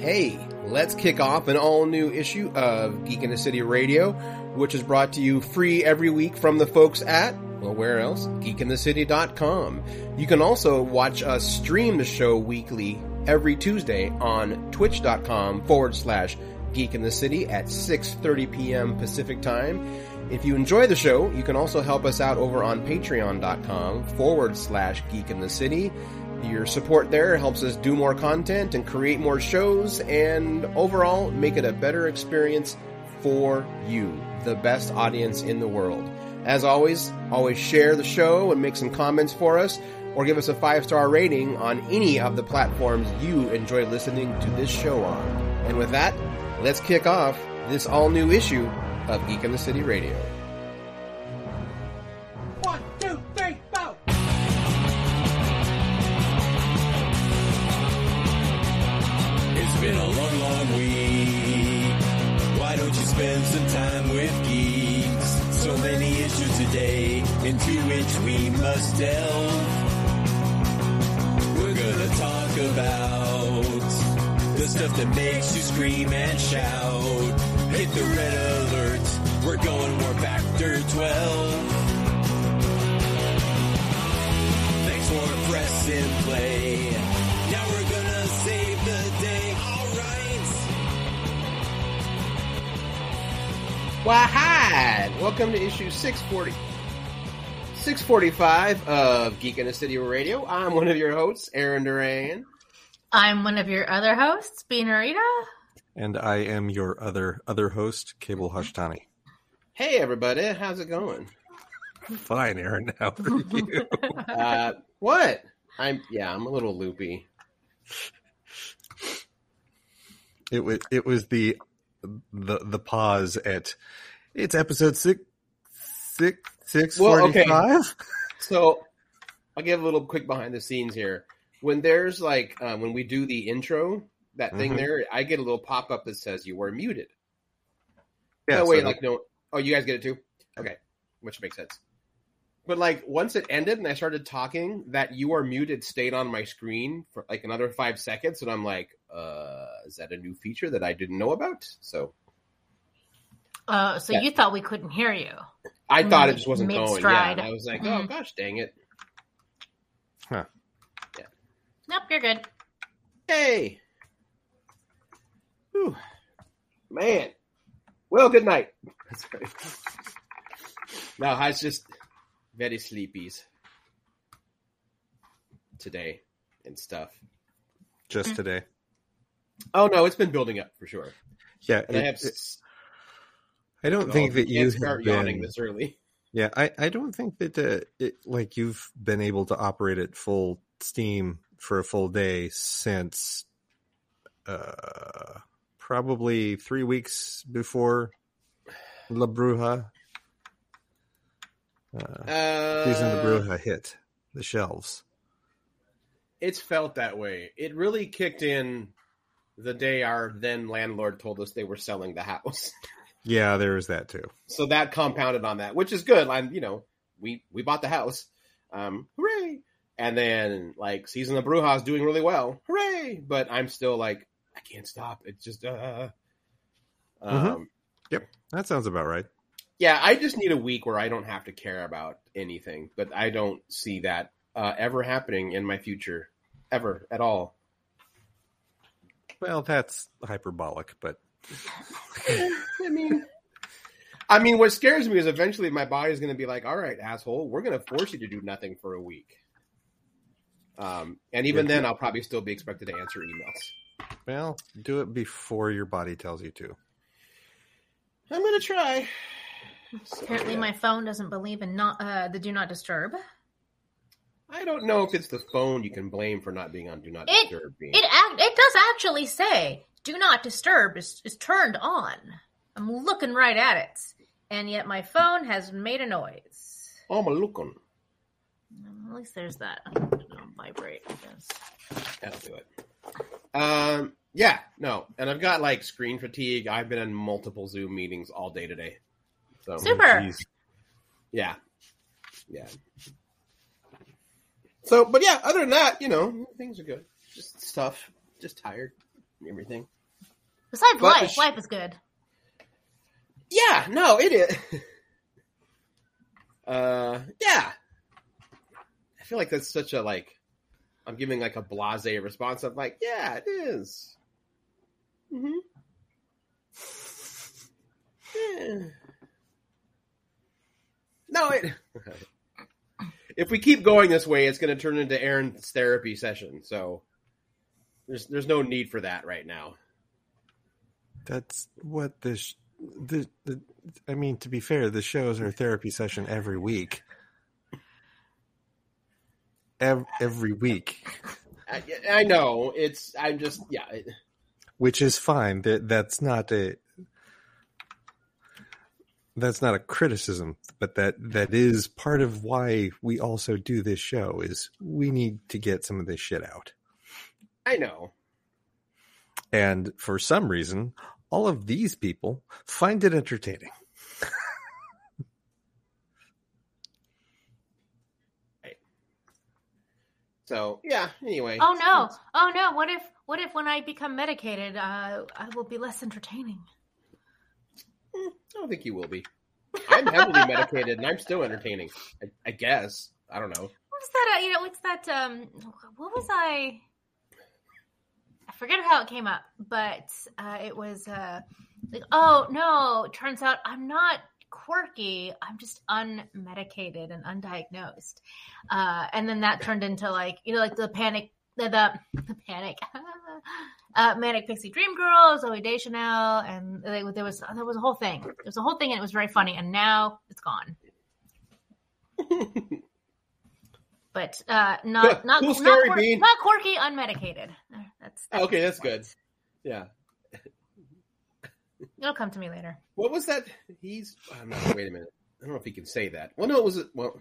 Hey, let's kick off an all new issue of Geek in the City Radio, which is brought to you free every week from the folks at, well, where else? GeekInTheCity.com. You can also watch us stream the show weekly every Tuesday on twitch.com forward slash Geek in the City at 6.30 p.m. Pacific Time. If you enjoy the show, you can also help us out over on patreon.com forward slash Geek in the City. Your support there helps us do more content and create more shows and overall make it a better experience for you, the best audience in the world. As always, always share the show and make some comments for us or give us a five star rating on any of the platforms you enjoy listening to this show on. And with that, let's kick off this all new issue of Geek in the City Radio. We must delve. We're gonna talk about the stuff that makes you scream and shout. Hit the red alert. We're going warp factor 12. Thanks for pressing play. Now we're gonna save the day. All right. Why, hi! Welcome to issue 640. 645 of Geek in the City Radio. I'm one of your hosts, Aaron Duran. I'm one of your other hosts, Beanarita. And I am your other other host, Cable Hashtani. Hey, everybody. How's it going? Fine, Aaron. How are you? Uh, what? I'm, yeah, I'm a little loopy. it was it was the the the pause at it's episode six six six Well, okay. five. So, I'll give a little quick behind the scenes here. When there's like, uh, when we do the intro, that thing Mhm. there, I get a little pop up that says you were muted. Yeah, no, wait, so- like, no. Oh, you guys get it too? Okay. Which makes sense. But like, once it ended and I started talking, that you are muted stayed on my screen for like another five seconds. And I'm like, uh, is that a new feature that I didn't know about? So Uh, so Yeah. you thought we couldn't hear you. I thought it just wasn't going. Yeah. And I was like, oh Mhm. gosh, dang it. Huh. Yeah. Nope, you're good. Hey. Whew. Man. Well, good night. That's right. No, I was just very sleepies today and stuff. just today. Oh no, it's been building up for sure. Yeah, And I have. it- s- I don't oh, think that you start have yawning been. this early. Yeah, I, I don't think that uh, it, like you've been able to operate at full steam for a full day since uh, probably three weeks before La Bruja. Uh, Uh, season La Bruja hit the shelves. It's felt that way. It really kicked in the day our then landlord told us they were selling the house. Yeah, there is that too. so that compounded on that, which is good. I'm, you know, we we bought the house, um, hooray! And then like season of Brujas is doing really well, hooray! But I'm still like, I can't stop. It's just, uh, um, Mhm. That sounds about right. yeah. I just need a week where I don't have to care about anything, but I don't see that uh, ever happening in my future, ever at all. Well, that's hyperbolic, but I mean, I mean, what scares me is eventually my body's going to be like, "All right, asshole, we're going to force you to do nothing for a week." Um, and even then, I'll probably still be expected to answer emails. well, do it before your body tells you to. I'm going to try. So, Apparently, yeah. my phone doesn't believe in not uh, the do not disturb. I don't know if it's the phone you can blame for not being on Do Not It- Disturb. Being. It it does actually say do not disturb is, is turned on. I'm looking right at it, and yet my phone has made a noise. oh, my looking. On. At least there's that. It'll vibrate. I guess. That'll do it. Um, yeah, no, and I've got like screen fatigue. I've been in multiple Zoom meetings all day today. So Super. Jeez. Yeah. Yeah. So, but yeah, other than that, you know, things are good. Just stuff. Just tired. Everything. Besides But life, sh- life is good. Yeah, no, it is. uh, yeah. I feel like that's such a like. I'm giving like a blasé response. I'm like, yeah, it is. Mm-hmm. Yeah. No, it. if we keep going this way, it's going to turn into Aaron's therapy session. So there's there's no need for that right now. That's what this. The, the I mean, to be fair, the shows are a therapy session every week. Ev- every week, I, I know it's. I'm just yeah. Which is fine. That that's not a that's not a criticism, but that that is part of why we also do this show. Is we need to get some of this shit out, I know. and for some reason, all of these people find it entertaining. right. So yeah. Anyway. Oh no! Oh no! What if what if when I become medicated, uh, I will be less entertaining? I don't think you will be. I'm heavily medicated and I'm still entertaining. I, I guess. I don't know. What was that? Uh, you know, what's that? Um, what was I? Forget how it came up, but uh, it was uh, like, oh no! Turns out I'm not quirky. I'm just unmedicated and undiagnosed. Uh, and then that turned into like you know, like the panic, the the, the panic. Uh, Manic Pixie Dream Girl, Zooey Deschanel, and they, there was there was a whole thing. There was a whole thing, and it was very funny. And now it's gone. but uh, not not Cool not, story, quir- Bean. not quirky, unmedicated. That's, that's Okay, that's good. Yeah. It'll come to me later. What was that? He's. I'm not, wait a minute. I don't know if he can say that. Well, no, it was. Well.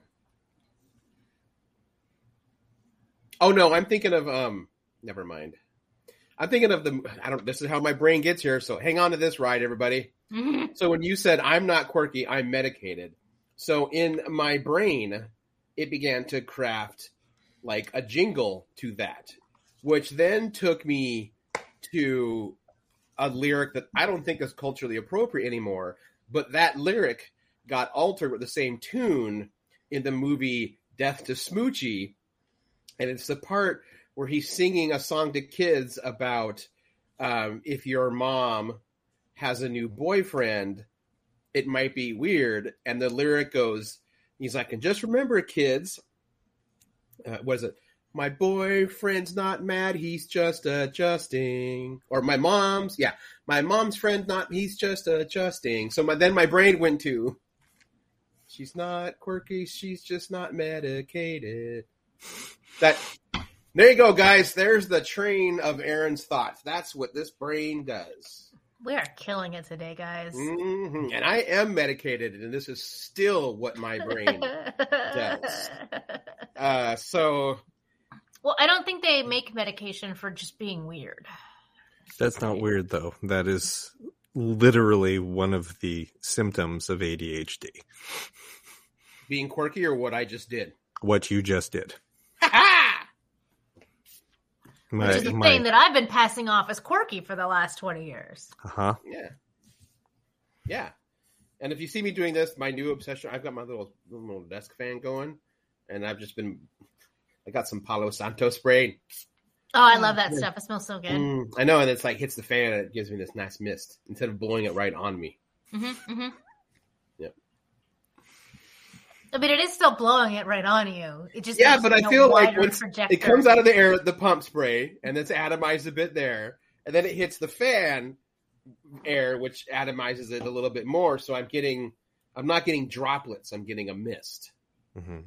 Oh no, I'm thinking of um. Never mind. I'm thinking of the. I don't. This is how my brain gets here. So hang on to this ride, everybody. So when you said I'm not quirky, I'm medicated. So in my brain, it began to craft like a jingle to that, which then took me to a lyric that I don't think is culturally appropriate anymore. But that lyric got altered with the same tune in the movie Death to Smoochy, and it's the part where he's singing a song to kids about um, if your mom has a new boyfriend, it might be weird. And the lyric goes, he's like, and just remember, kids, uh, what is it? My boyfriend's not mad, he's just adjusting. Or my mom's, yeah, my mom's friend not, he's just adjusting. So my, then my brain went to, she's not quirky, she's just not medicated. That, there you go, guys. There's the train of Aaron's thoughts. That's what this brain does. We are killing it today, guys. hmm And I am medicated, and this is still what my brain. does. Uh, so well, I don't think they make medication for just being weird. That's not weird though. That is literally one of the symptoms of ADHD. being quirky or what I just did. What you just did. Which is the my, thing that I've been passing off as quirky for the last 20 years. uh-huh. Yeah. Yeah. And if you see me doing this, my new obsession, I've got my little little desk fan going, and I've just been, I got some Palo Santo spray. Oh, I love that stuff. It smells so good. Mm, I know, and it's like hits the fan and it gives me this nice mist instead of blowing it right on me. hmm hmm Yep. I mean, it is still blowing it right on you. It just Yeah, but I feel like once projector. it comes out of the air, the pump spray, and it's atomized a bit there, and then it hits the fan air, which atomizes it a little bit more. So I'm getting, I'm not getting droplets. I'm getting a mist. hmm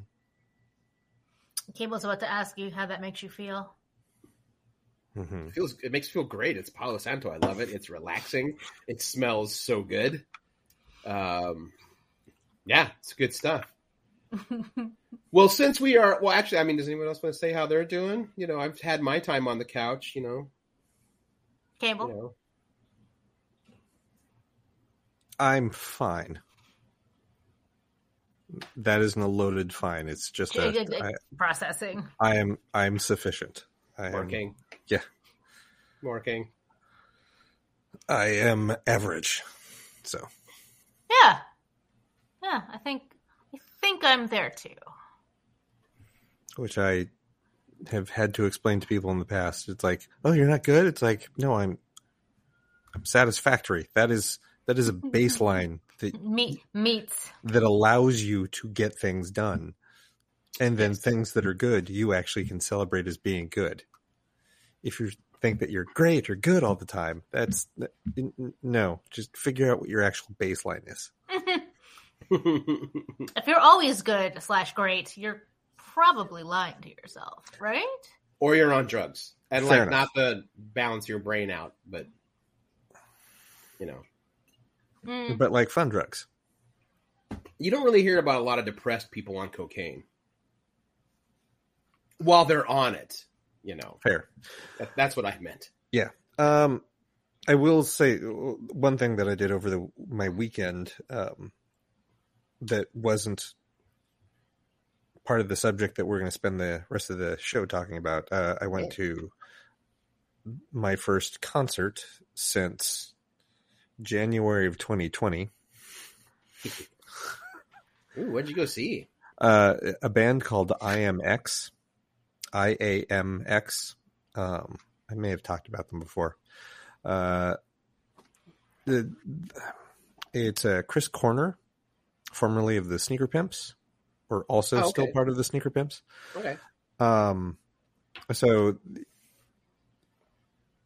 Cable's about to ask you how that makes you feel. hmm It feels, it makes me feel great. It's Palo Santo. I love it. It's relaxing. It smells so good. Um, yeah, it's good stuff. Well, since we are, well, actually, I mean, does anyone else want to say how they're doing? You know, I've had my time on the couch. You know, Cable. you know. I'm fine. That isn't a loaded fine. It's just Good, good, a, good. I, Processing. I am I'm sufficient. I am, Working. yeah. Working. I am average. So Yeah. Yeah, I think I think I'm there too. which I have had to explain to people in the past. It's like, oh, you're not good. It's like, no, I'm, I'm satisfactory. That is that is a mm-hmm. baseline that Meat meats. that allows you to get things done, and then things that are good, you actually can celebrate as being good. If you think that you're great or good all the time, that's no. Just figure out what your actual baseline is. If you're always good slash great, you're probably lying to yourself, right? or you're on drugs. And Fair like enough. not to balance your brain out, but you know. Mm. But like fun drugs, You don't really hear about a lot of depressed people on cocaine. While they're on it, you know. fair. That, that's what I meant. Yeah. Um, I will say uh, one thing that I did over the my weekend um, that wasn't part of the subject that we're going to spend the rest of the show talking about. Uh, I went to my first concert since January of 2020. Ooh, what'd you go see? Uh, a band called IAMX, I A M X. Um, I may have talked about them before. Uh, the, it's uh, Chris Corner, formerly of the Sneaker Pimps, or also Oh, still part of the Sneaker Pimps. Okay. Um, so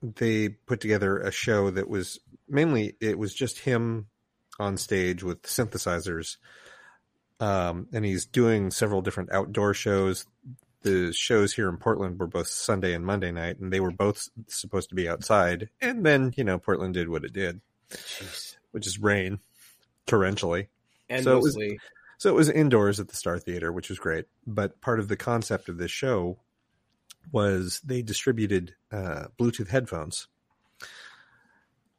they put together a show that was mainly it was just him on stage with synthesizers. Um, and he's doing several different outdoor shows. The shows here in Portland were both Sunday and Monday night, and they were both supposed to be outside. And then, you know, Portland did what it did, Jeez. which is rain torrentially. So it was- So it was indoors at the Star Theater, which was great. But part of the concept of this show was they distributed uh, Bluetooth headphones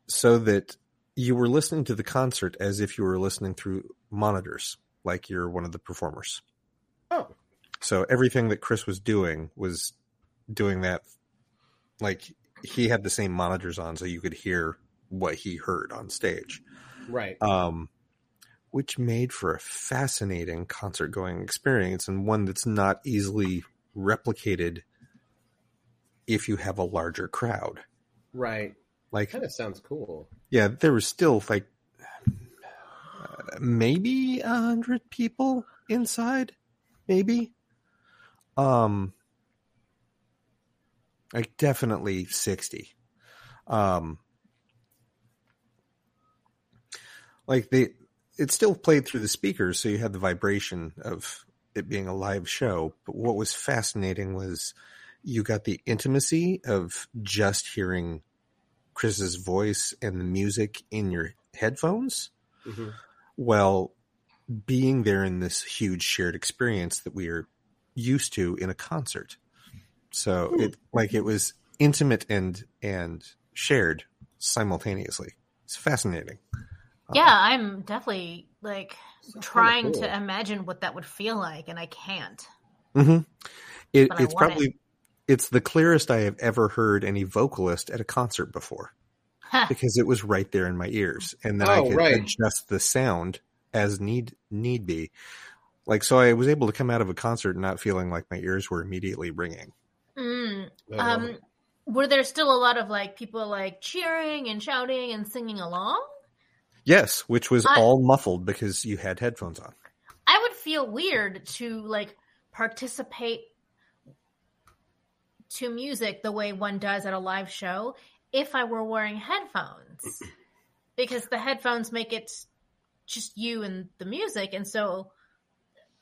so that you were listening to the concert as if you were listening through monitors, like you're one of the performers. oh. So everything that Chris was doing was doing that, like he had the same monitors on, so you could hear what he heard on stage Right. um, which made for a fascinating concert going experience and one that's not easily replicated if you have a larger crowd. right. Like, Kind of sounds cool. yeah, there was still like uh, maybe a hundred people inside, maybe. Um, like definitely sixty. Um, like they, it still played through the speakers, so you had the vibration of it being a live show. But what was fascinating was you got the intimacy of just hearing Chris's voice and the music in your headphones Mhm. while being there in this huge shared experience that we are used to in a concert. So it like it was intimate and and shared simultaneously. It's fascinating. Yeah, I'm definitely like kinda trying cool. to imagine what that would feel like, and I can't. Mm-hmm. It, But I it's want probably it's the clearest I have ever heard any vocalist at a concert before because it was right there in my ears, and then I Oh, could right. adjust the sound as need need be. Like so, I was able to come out of a concert not feeling like my ears were immediately ringing. Mm, Uh, um, were there still a lot of like people like cheering and shouting and singing along? Yes, which was I- all muffled because you had headphones on. I would feel weird to like participate to music the way one does at a live show if I were wearing headphones. because the headphones make it just you and the music and so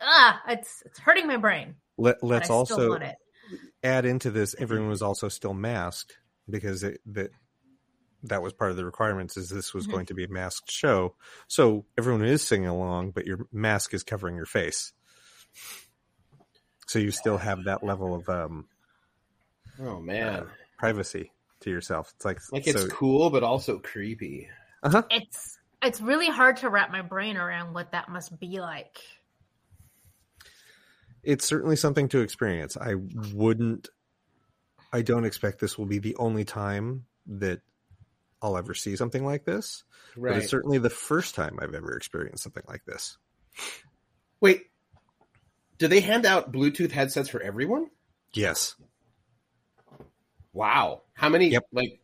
ah it's it's hurting my brain. Let, let's also add into this. Everyone was also still masked because it, that that was part of the requirements. Is this was Mhm. going to be a masked show, so everyone is singing along, but your mask is covering your face, so you still have that level of um, oh man, privacy to yourself. It's like like it's so, cool, but also creepy. uh-huh. It's it's really hard to wrap my brain around what that must be like. it's certainly something to experience. I wouldn't. I don't expect this will be the only time that I'll ever see something like this, but it's certainly the first time I've ever experienced something like this. Wait, do they hand out Bluetooth headsets for everyone? Yes. Wow. How many? Yep. Like,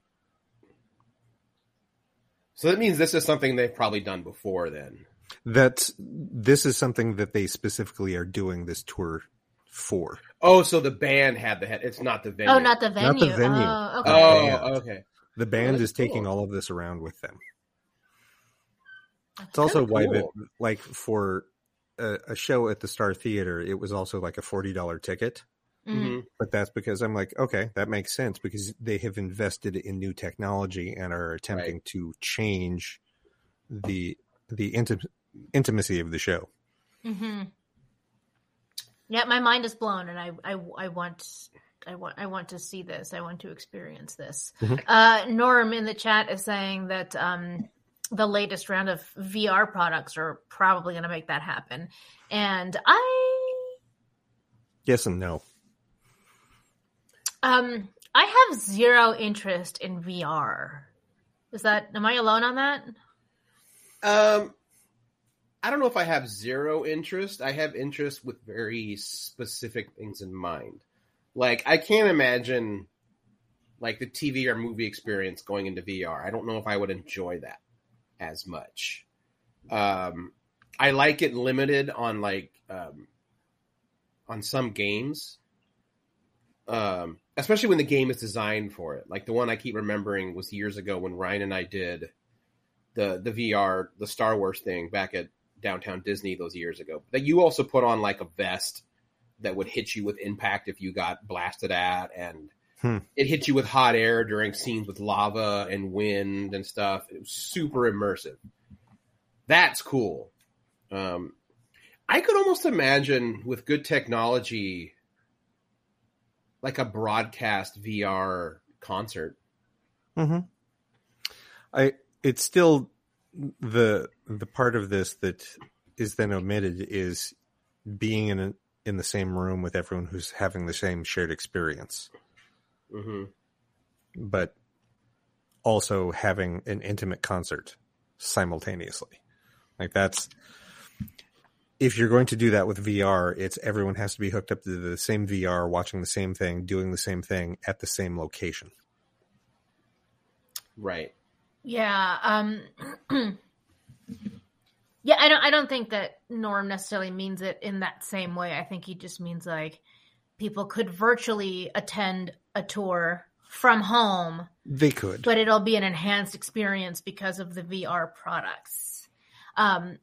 so that means this is something they've probably done before. Then. That's this is something that they specifically are doing this tour for. Oh, so the band had the head. It's not the venue. Oh, not the Not the venue. venue. Oh, okay. Oh, okay. The band that's is taking all of this around with them. It's also why that like for a, a show at the Star Theater, it was also like a forty dollar ticket. Mhm. Mhm. But that's because I'm like, okay, that makes sense because they have invested in new technology and are attempting to change the the inti- intimacy of the show. hmm Yeah, my mind is blown, and I, I, I want, I want, I want to see this. I want to experience this. Mhm. Uh, Norm in the chat is saying that um, the latest round of VR products are probably going to make that happen, and I, Yes and no. um, I have zero interest in VR. Is that? Am I alone on that? Um, I don't know if I have zero interest. I have interest with very specific things in mind. Like I can't imagine like the TV or movie experience going into VR. I don't know if I would enjoy that as much. Um, I like it limited on like um, on some games. Um, especially when the game is designed for it. Like the one I keep remembering was years ago when Ryan and I did the the VR the Star Wars thing back at downtown Disney those years ago. That you also put on like a vest that would hit you with impact if you got blasted at, and Hmm. it hit you with hot air during scenes with lava and wind and stuff. It was super immersive. That's cool. Um, I could almost imagine with good technology, like a broadcast VR concert. Mm-hmm. I it's still the the part of this that is then omitted is being in a, in the same room with everyone who's having the same shared experience, hmm but also having an intimate concert simultaneously. Like that's if you're going to do that with VR, it's everyone has to be hooked up to the same VR, watching the same thing, doing the same thing at the same location. Right. Yeah. Um Yeah, I don't I don't think that Norm necessarily means it in that same way. I think he just means like people could virtually attend a tour from home, They could. but it'll be an enhanced experience because of the VR products. Um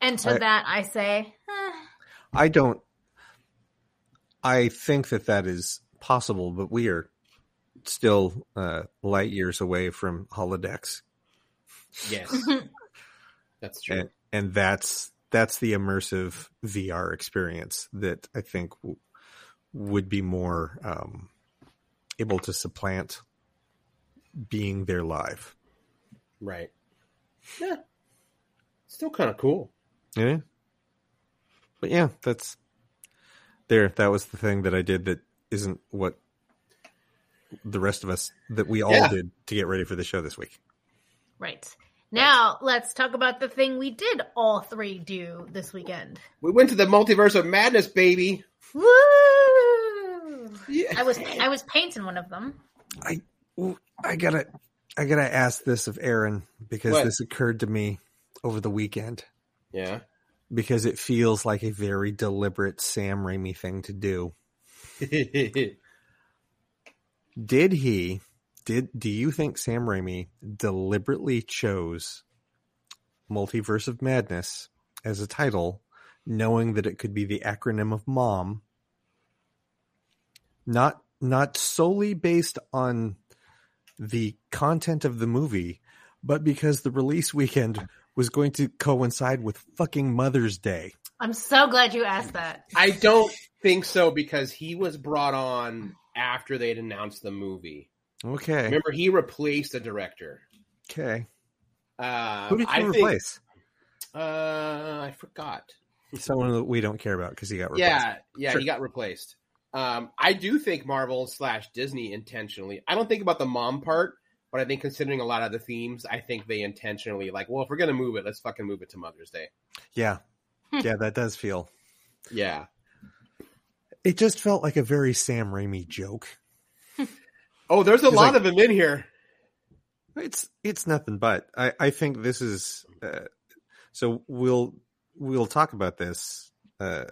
and to I- that I say, eh, I don't. I think that that is possible, but we are still uh, light years away from holodecks, Yes. That's true. and, and that's that's the immersive VR experience that I think w- would be more um, able to supplant being there live. Right. Yeah. Still kind of cool. Yeah, but yeah, that's there. That was the thing that I did that isn't what the rest of us that we all Yeah. did to get ready for the show this week. right. Now, let's talk about the thing we did all three do this weekend. We went to the multiverse of madness, baby. Woo! Yeah. I was I was painting one of them. I I gotta I gotta ask this of Aaron because What? this occurred to me over the weekend Yeah. because it feels like a very deliberate Sam Raimi thing to do. Did he did do you think Sam Raimi deliberately chose Multiverse of Madness as a title knowing that it could be the acronym of mom not not solely based on the content of the movie but because the release weekend was going to coincide with fucking Mother's Day. I'm so glad you asked that. I don't think so because he was brought on after they'd announced the movie. Okay. Remember, he replaced the director. Okay. Uh, Who did I you think- replace? uh, I forgot. Someone that we don't care about because he got replaced. Yeah, yeah, Sure. he got replaced. Um, I do think Marvel slash Disney intentionally. I don't think about the mom part, But I think considering a lot of the themes, I think they intentionally like, well, if we're gonna move it, let's fucking move it to Mother's Day. Yeah. Yeah, that does feel. Yeah. It just felt like a very Sam Raimi joke. Oh, there's a lot like- of them in here. It's it's nothing but I I think this is uh, so we'll we'll talk about this uh,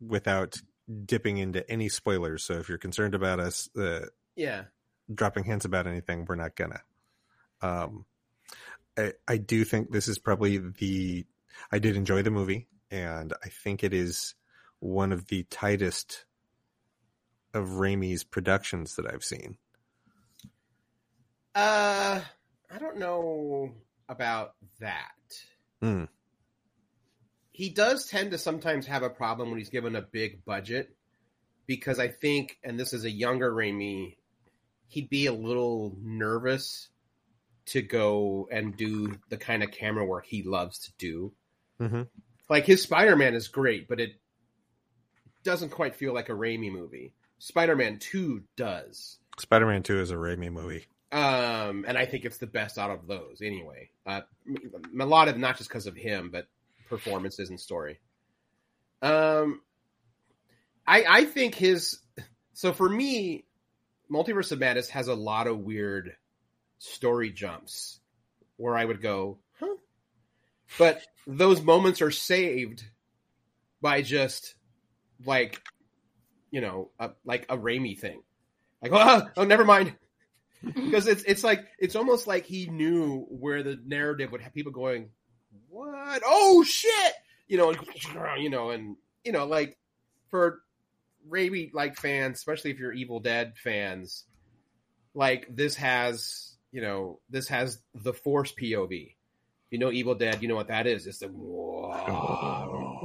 without dipping into any spoilers. So if you're concerned about us uh, Yeah. dropping hints about anything, we're not gonna. Um, I, I do think this is probably the. I did enjoy the movie, and I think it is one of the tightest of Raimi's productions that I've seen. Uh, I don't know about that. Hmm. He does tend to sometimes have a problem when he's given a big budget because I think, and this is a younger Raimi, he'd be a little nervous to go and do the kind of camera work he loves to do. Mm-hmm. Like his Spider Man is great, but it doesn't quite feel like a Raimi movie. Spider Man 2 does. Spider-Man Two is a Raimi movie. Um, and I think it's the best out of those anyway. Uh, a lot of not just because of him, but performances and story. Um, I I think his so for me, Multiverse of Madness has a lot of weird story jumps where I would go, huh? But those moments are saved by just like you know, a, like a Raimi thing. Like, oh, oh never mind because it's it's like it's almost like he knew where the narrative would have people going, what? Oh shit! You know, and, you know, and you know, like for Raimi like fans, especially if you're Evil Dead fans, like this has you know this has the Force POV. You know, Evil Dead. You know what that is? It's the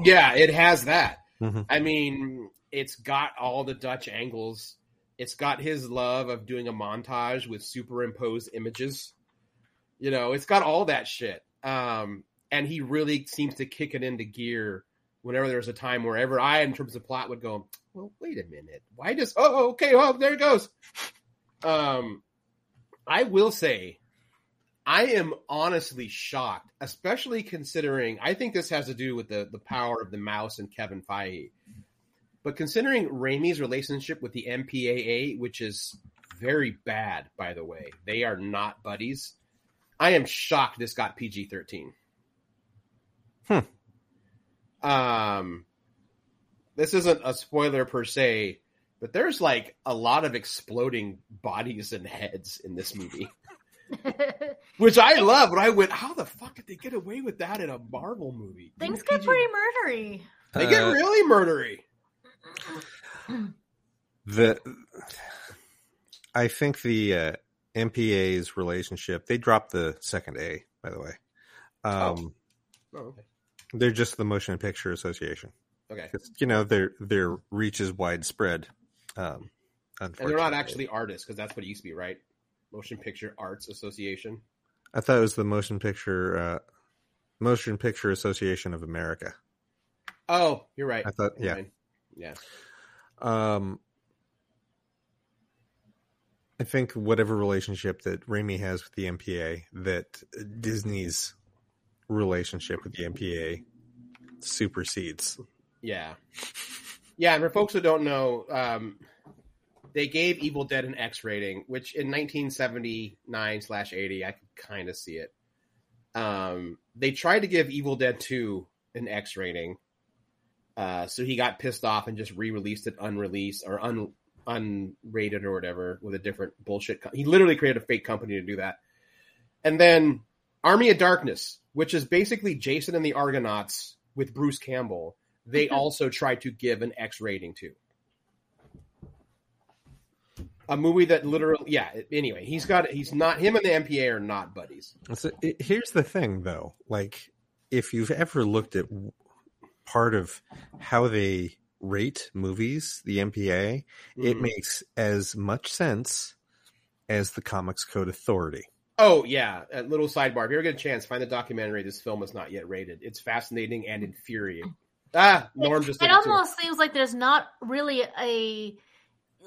yeah, it has that. Mhm. I mean, it's got all the Dutch angles. It's got his love of doing a montage with superimposed images. You know, it's got all that shit. Um, and he really seems to kick it into gear whenever there's a time wherever I, in terms of plot, would go, well, wait a minute. Why does, oh, okay, oh, there it goes. Um, I will say, I am honestly shocked, especially considering I think this has to do with the, the power of the mouse and Kevin Feige. But considering Raimi's relationship with the MPAA, which is very bad, by the way, they are not buddies. I am shocked this got PG thirteen. Hmm. Um, this isn't a spoiler per se, but there's like a lot of exploding bodies and heads in this movie, which I love. But I went, how the fuck did they get away with that in a Marvel movie? Things PG get pretty murdery. They get Uh, really murdery. The I think the uh, MPA's relationship they dropped the second A by the way. Um, Oh, okay. They're just the Motion Picture Association. Okay. you know their their reach is widespread. Um, And they're not actually artists because that's what it used to be, right? Motion Picture Arts Association. I thought it was the Motion Picture uh, Motion Picture Association of America. Oh, you're right. I thought, yeah. mind. Yeah. Um, I think whatever relationship that Raimi has with the MPA, that Disney's relationship with the MPA supersedes. Yeah. Yeah, and for folks who don't know, um, they gave Evil Dead an X rating, which in 1979 slash 80, I could kind of see it. Um, they tried to give Evil Dead 2 an X rating. Uh, so he got pissed off and just re-released it unreleased or un unrated or whatever with a different bullshit. Co- he literally created a fake company to do that. And then Army of Darkness, which is basically Jason and the Argonauts with Bruce Campbell, they also tried to give an X rating to. A movie that literally, yeah. Anyway, he's got he's not him and the MPA are not buddies. So it, here's the thing, though. Like, if you've ever looked at w- part of how they rate movies, the MPA, it Mhm. makes as much sense as the Comics Code Authority. Oh yeah, a little sidebar. If you ever get a chance, find the documentary. This film is not yet rated. It's fascinating and infuriating. Ah, Norm just it did it almost seems like there's not really a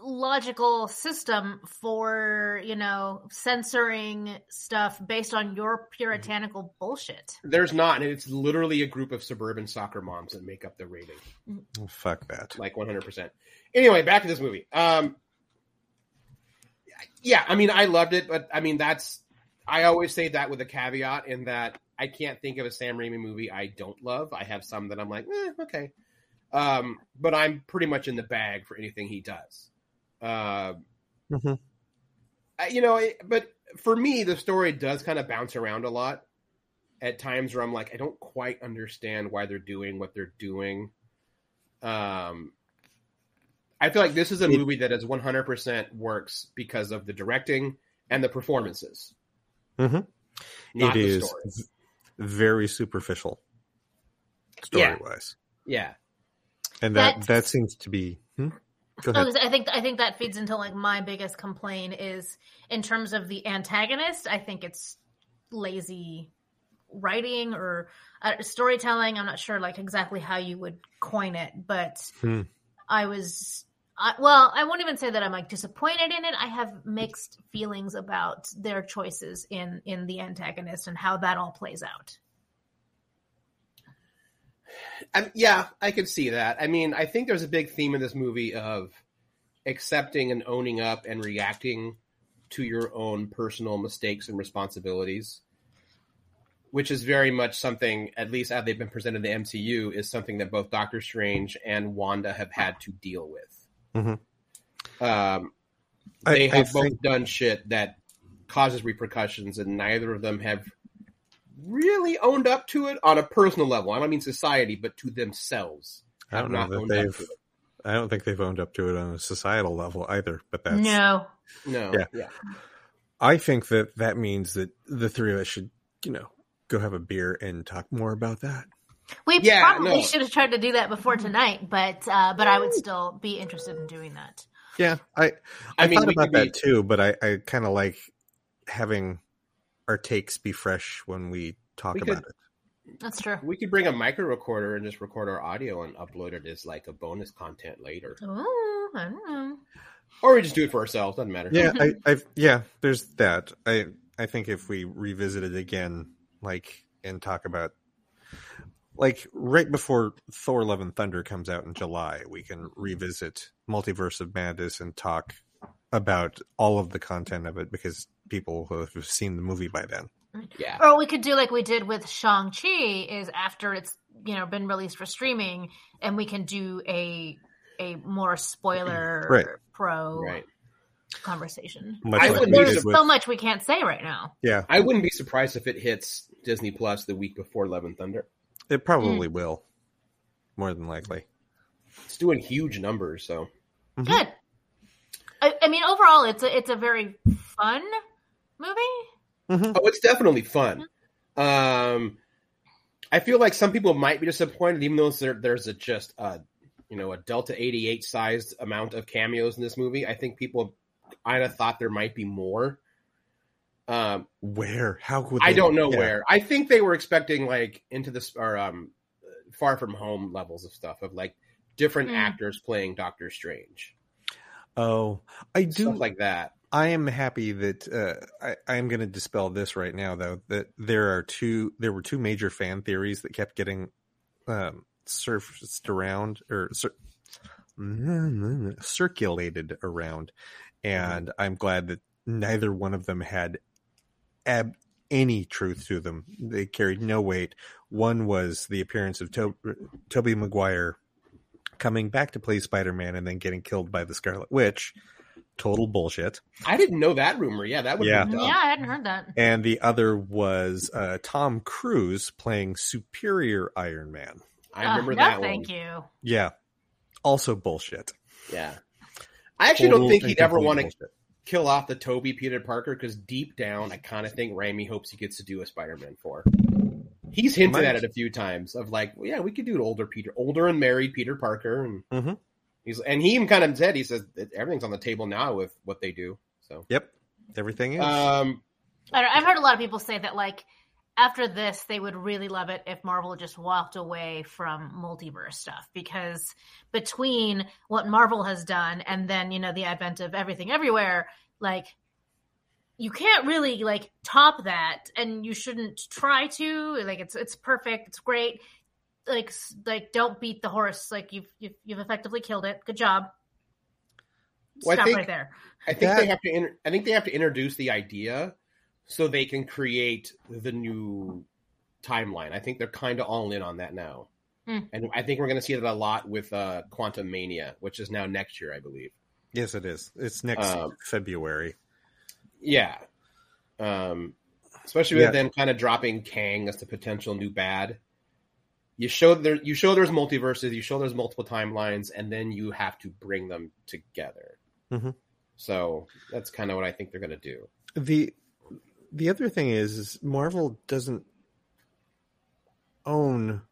logical system for you know censoring stuff based on your puritanical bullshit. There's not, and it's literally a group of suburban soccer moms that make up the rating, Oh, fuck that. like 100. percent Anyway, back to this movie. Um, yeah, I mean, I loved it, but I mean, that's I always say that with a caveat in that I can't think of a Sam Raimi movie I don't love. I have some that I'm like, eh, okay, um, but I'm pretty much in the bag for anything he does. Uh, Mhm. I- you know, it- but for me, the story does kind of bounce around a lot at times where I'm like, I don't quite understand why they're doing what they're doing. Um, I feel like this is a It- movie that is 100% works because of the directing and the performances. Mhm. Not it the is story. v- very superficial story Yeah. wise. Yeah. And that That's- that seems to be hmm? Oh. I think I think that feeds into like my biggest complaint is in terms of the antagonist. I think it's lazy writing or uh, storytelling. I'm not sure like exactly how you would coin it, but Hmm. I was. I, well, I won't even say that I'm like disappointed in it. I have mixed feelings about their choices in in the antagonist and how that all plays out. I, yeah, I could see that. I mean, I think there's a big theme in this movie of accepting and owning up and reacting to your own personal mistakes and responsibilities, which is very much something, at least as they've been presented in the MCU, is something that both Doctor Strange and Wanda have had to deal with. Mhm. Um, they I have both think- done shit that causes repercussions, and neither of them have really owned up to it on a personal level. I don't mean society, but to themselves. I don't know that they've. I don't think they've owned up to it on a societal level either. But that's. no, No, Yeah. yeah, I think that that means that the three of us should, you know, go have a beer and talk more about that. we Yeah, probably no. should have tried to do that before tonight, but uh, but I would still be interested in doing that. Yeah, I I, I mean, thought about could that too, but I I kind of like having our takes be fresh when we talk We about could- it. That's true. We could bring a micro recorder and just record our audio and upload it as like a bonus content later, Ooh, I don't know. or we just do it for ourselves. Doesn't matter. Yeah, I I yeah, there's that. I I think if we revisit it again, like and talk about like right before Thor: Love and Thunder comes out in July, we can revisit Multiverse of Madness and talk about all of the content of it because people who have seen the movie by then. yeah. Or we could do like we did with Shang Chi, is after it's you know been released for streaming, and we can do a a more spoiler Right. pro Right. conversation. Much I like wouldn't There's did with- so much we can't say right now. yeah, I wouldn't be surprised if it hits Disney Plus the week before Love and Thunder. it probably will, more than likely. It's doing huge numbers, so Mm-hmm. Good. I, I mean, overall, it's a it's a very fun movie. oh, it's definitely fun. Um, I feel like some people might be disappointed, even though there, there's a just a you know a Delta 88 sized amount of cameos in this movie. I think people kind of thought there might be more. Um, Where? How would I don't know yeah. where. I think they were expecting like into this or um, far from home levels of stuff of like different Mm. actors playing Doctor Strange, Oh, I do stuff like that. I am happy that uh, I, I am going to dispel this right now, though. That there are two, there were two major fan theories that kept getting um, surfaced around or cir- circulated around, and I'm glad that neither one of them had ab- any truth to them. They carried no weight. One was the appearance of to- Tobey Maguire coming back to play Spider-Man and then getting killed by the Scarlet Witch. Total bullshit. I didn't know that rumor. Yeah, that would Yeah. be. Yeah, I hadn't heard that. And the other was uh, Tom Cruise playing Superior Iron Man. I Uh, remember no, that thank one. you. Yeah. Also bullshit. Yeah. I actually don't think he'd ever want to kill off the Tobey Peter Parker because deep down, I kind of think Raimi hopes he gets to do a Spider-Man four. He's hinted at it a few times of like, well, yeah, we could do an older Peter, older and married Peter Parker, and Mhm. He's and he even kind of said he says everything's on the table now with what they do. So, Yep. Everything is. um, I don't, I've heard a lot of people say that like after this, they would really love it if Marvel just walked away from multiverse stuff because between what Marvel has done and then, you know, the advent of everything everywhere, like you can't really like top that and you shouldn't try to. Like it's it's perfect, it's great. Like like don't beat the horse. Like you've you've, you've effectively killed it. Good job. Well, I Stop think- right there. I think That- they have to. Inter- I think they have to introduce the idea so they can create the new timeline. I think they're kind of all in on that now, Hmm. and I think we're going to see that a lot with uh, Quantumania, which is now next year, I believe. Yes, it is. It's next Um, February. Yeah, um, especially with Yeah. them kind of dropping Kang as the potential new bad. You show there, you show there's multiverses, you show there's multiple timelines, and then you have to bring them together. Mhm. So that's kind of what I think they're going to do. the The other thing is, is Marvel doesn't own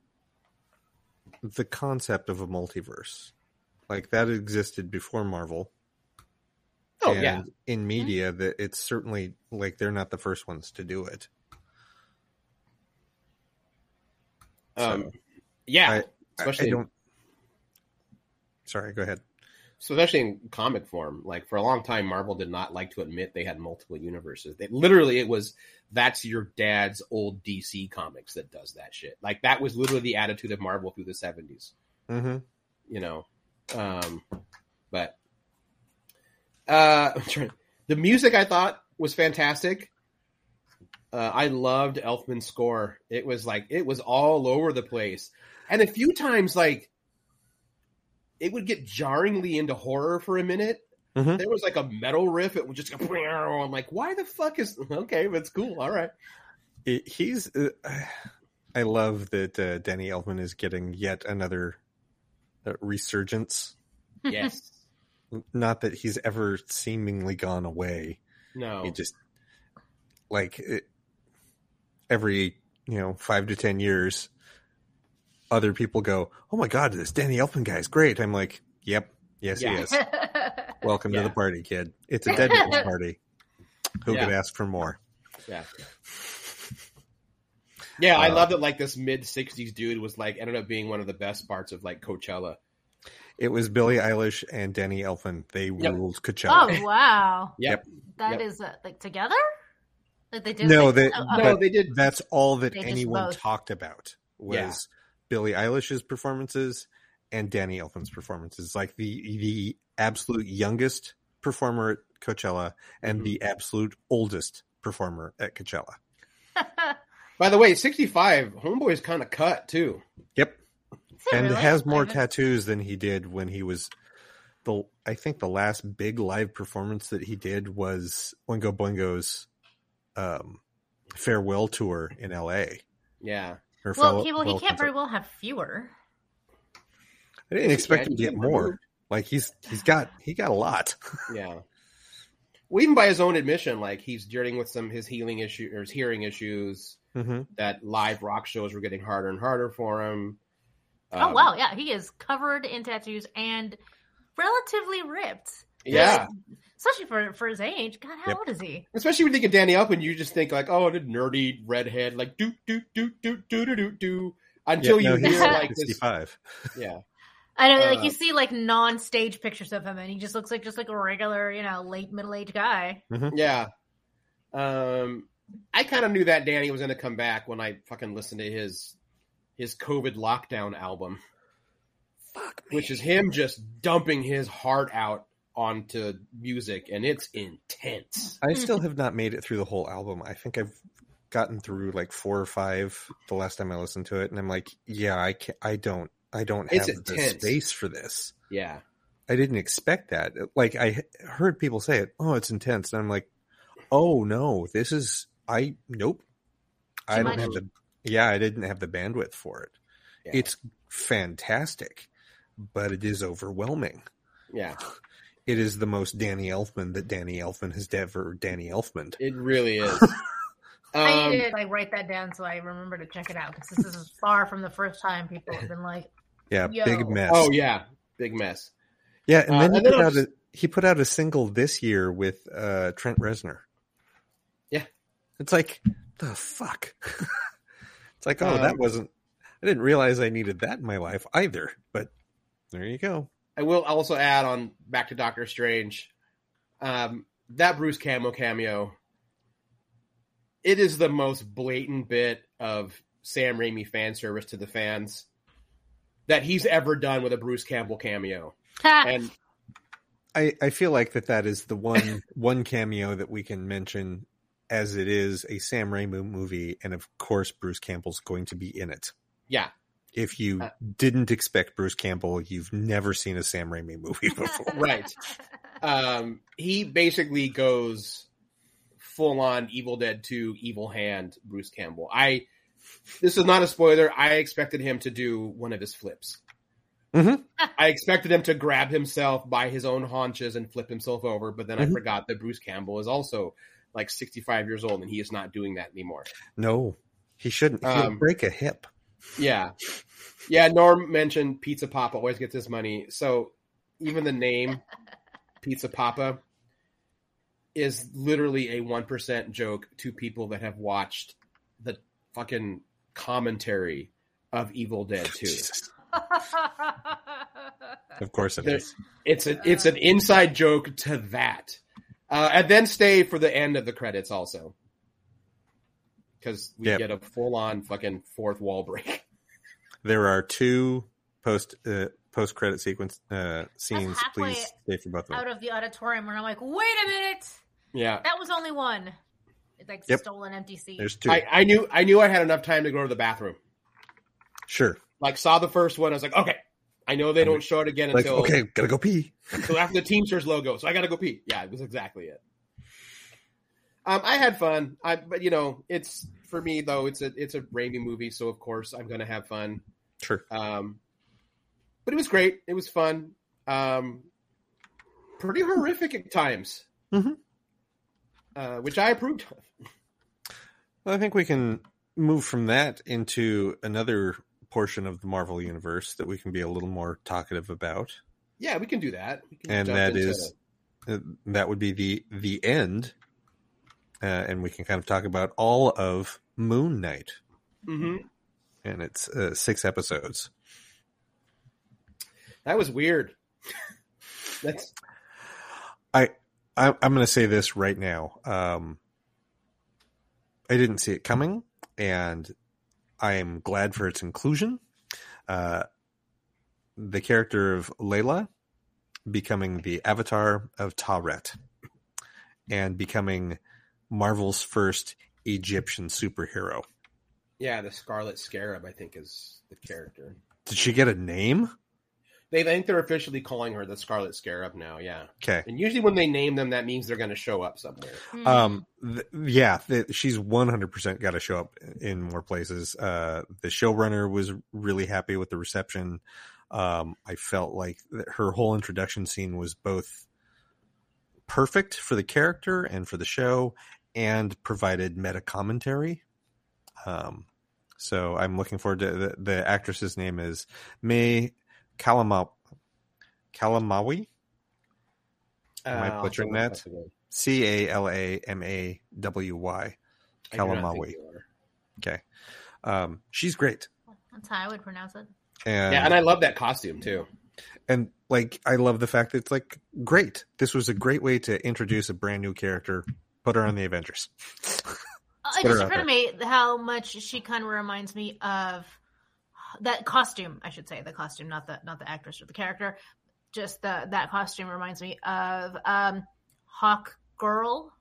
the concept of a multiverse. Like that existed before Marvel. Oh and yeah, in media that it's certainly like they're not the first ones to do it. Um, So, yeah. I- I, especially I don't. Sorry, go ahead. so especially in comic form like for a long time marvel did not like to admit they had multiple universes they literally it was that's your dad's old dc comics that does that shit like that was literally the attitude of marvel through the 70s Mm-hmm. you know um but uh the music i thought was fantastic uh, I loved Elfman's score. It was like it was all over the place, and a few times like it would get jarringly into horror for a minute. Mhm. There was like a metal riff. It would just go. I'm like, why the fuck is okay? That's cool. All right. It, he's. Uh, I love that uh, Danny Elfman is getting yet another uh, resurgence. Yes. Not that he's ever seemingly gone away. No. He just like it, every you know five to ten years, other people go, "Oh my god, this Danny Elfman guy is great." I'm like, "Yep, yes, Yeah. he is." Welcome to the party, kid. It's a dead man's party. Who Yeah. could ask for more? Yeah. Yeah, I Uh, love that. Like this mid '60s dude was like ended up being one of the best parts of like Coachella. It was Billie Eilish and Danny Elfman. They Yep. ruled Coachella. oh wow. Yep. That Yep. is uh, like together? Like they did No, like, they- oh, No, they did. That's all that They anyone talked about was Yeah. Billie Eilish's performances and Danny Elfman's performances. Like the the absolute youngest performer at Coachella and Mhm. the absolute oldest performer at Coachella. By the way, '65 Homeboy's kind of cut too. Yep. And really? has more tattoos than he did when he was the I think the last big live performance that he did was Oingo Boingo's um farewell tour in LA. Yeah. Or Well, fellow- he, well, he can't very well have fewer. I didn't expect Yeah, him to get more. remove- Like he's he's got he got a lot. Yeah. Well, even by his own admission, like he's dealing with some his healing issue or his hearing issues. hmm That live rock shows were getting harder and harder for him. oh Um, wow, yeah, he is covered in tattoos and relatively ripped. Yeah, Especially for for his age. God, how Yep. old is he? especially when you think of Danny Elfman, you just think like, oh, the nerdy redhead, like do do do do do do do do. Until you hear like this, sixty-five. yeah, I know, like Uh, you see like non-stage pictures of him, and he just looks like just like a regular, you know, late middle-aged guy. yeah. Um, I kind of knew that Danny was going to come back when I fucking listened to his his COVID lockdown album. Fuck which is him just dumping his heart out onto music, and it's intense. I still have not made it through the whole album. I think I've gotten through like four or five the last time I listened to it, and I'm like, yeah, I can't, I don't, I don't It's have the intense. space for this. Yeah, I didn't expect that. Like I heard people say it, oh, it's intense, and I'm like, oh no, this is I nope. I Too don't much? have the yeah, I didn't have the bandwidth for it. yeah, It's fantastic, but it is overwhelming. yeah. It is the most Danny Elfman that Danny Elfman has ever Danny Elfman. It really is. I Um, need to like write that down so I remember to check it out because this is far from the first time people have been like, Yeah, Yo. big mess. oh yeah, big mess. Yeah, and Uh, then he and then put I'll out a he put out a single this year with uh, Trent Reznor. Yeah. it's like the fuck? it's like, oh, that Um, wasn't. I didn't realize I needed that in my life either. But there you go. I will also add on back to Doctor Strange, um, that Bruce Campbell cameo. It is the most blatant bit of Sam Raimi fan service to the fans that he's ever done with a Bruce Campbell cameo, and I, I feel like that that is the one one cameo that we can mention as it is a Sam Raimi movie, and of course Bruce Campbell's going to be in it. yeah, If you Uh, didn't expect Bruce Campbell, you've never seen a Sam Raimi movie before. right. Um, he basically goes full on Evil Dead 2 Evil Hand Bruce Campbell. I this is not a spoiler. I expected him to do one of his flips. Mhm. I expected him to grab himself by his own haunches and flip himself over, but then I Mhm. forgot that Bruce Campbell is also like 65 years old and he is not doing that anymore. no, he shouldn't. He'll Um, break a hip. Yeah. Yeah, Norm mentioned Pizza Papa always gets his money. So even the name Pizza Papa is literally a 1% joke to people that have watched the fucking commentary of Evil Dead 2. Of course it There- is. It's a, it's an inside joke to that. Uh, and then stay for the end of the credits also. Cuz we Yep. get a full-on fucking fourth wall break. There are two post uh, post credit sequence uh, scenes. Please stay for both of them. Out of the auditorium, where I'm like, wait a minute, Yeah. that was only one. It's like Yep. stolen empty seat. There's two. I, I knew I knew I had enough time to go to the bathroom. sure. like saw the first one. I was like, okay, I know they don't show it again Like until okay, gotta go pee. until after the Teamsters logo. So I got to go pee. Yeah, it was exactly it. Um, I had fun. I but you know, it's for me though. It's a it's a Raimi movie, so of course I'm gonna have fun. Sure. Um, but it was great. It was fun. Um, pretty horrific at times, Mhm. uh, which I approved of. Well, I think we can move from that into another portion of the Marvel universe that we can be a little more talkative about, Yeah, we can do that. We can and that is that into- is uh, that would be the the end, uh, and we can kind of talk about all of Moon Knight Mhm. and its uh, six episodes. That was weird. That's I, I I'm going to say this right now. Um, I didn't see it coming, and I am glad for its inclusion. Uh, the character of Layla becoming the avatar of Taweret and becoming Marvel's first Egyptian superhero. yeah. The Scarlet Scarab, I think, is the character. Did she get a name? They I think they're officially calling her the Scarlet Scarab now. Yeah, Okay. and usually when they name them, that means they're going to show up somewhere. Hmm. Um, th- yeah, th- she's 100% got to show up in more places. Uh, the showrunner was really happy with the reception. Um, I felt like th- her whole introduction scene was both perfect for the character and for the show and provided meta commentary. Um, so I'm looking forward to the, the actress's name is May Kalama, Calamawy. Am I Uh, I'll butchering have that? up again. C A L A M A W Y. I do not think Calamawy. Okay. Um, she's great. That's how I would pronounce it. And, Yeah, and I love that costume too. and like I love the fact that it's like great. This was a great way to introduce a brand new character. Put her on the Avengers. Uh, It just occurred to me how much she kind of reminds me of that costume. I should say the costume, not the not the actress or the character. Just the that costume reminds me of um, Hawk Girl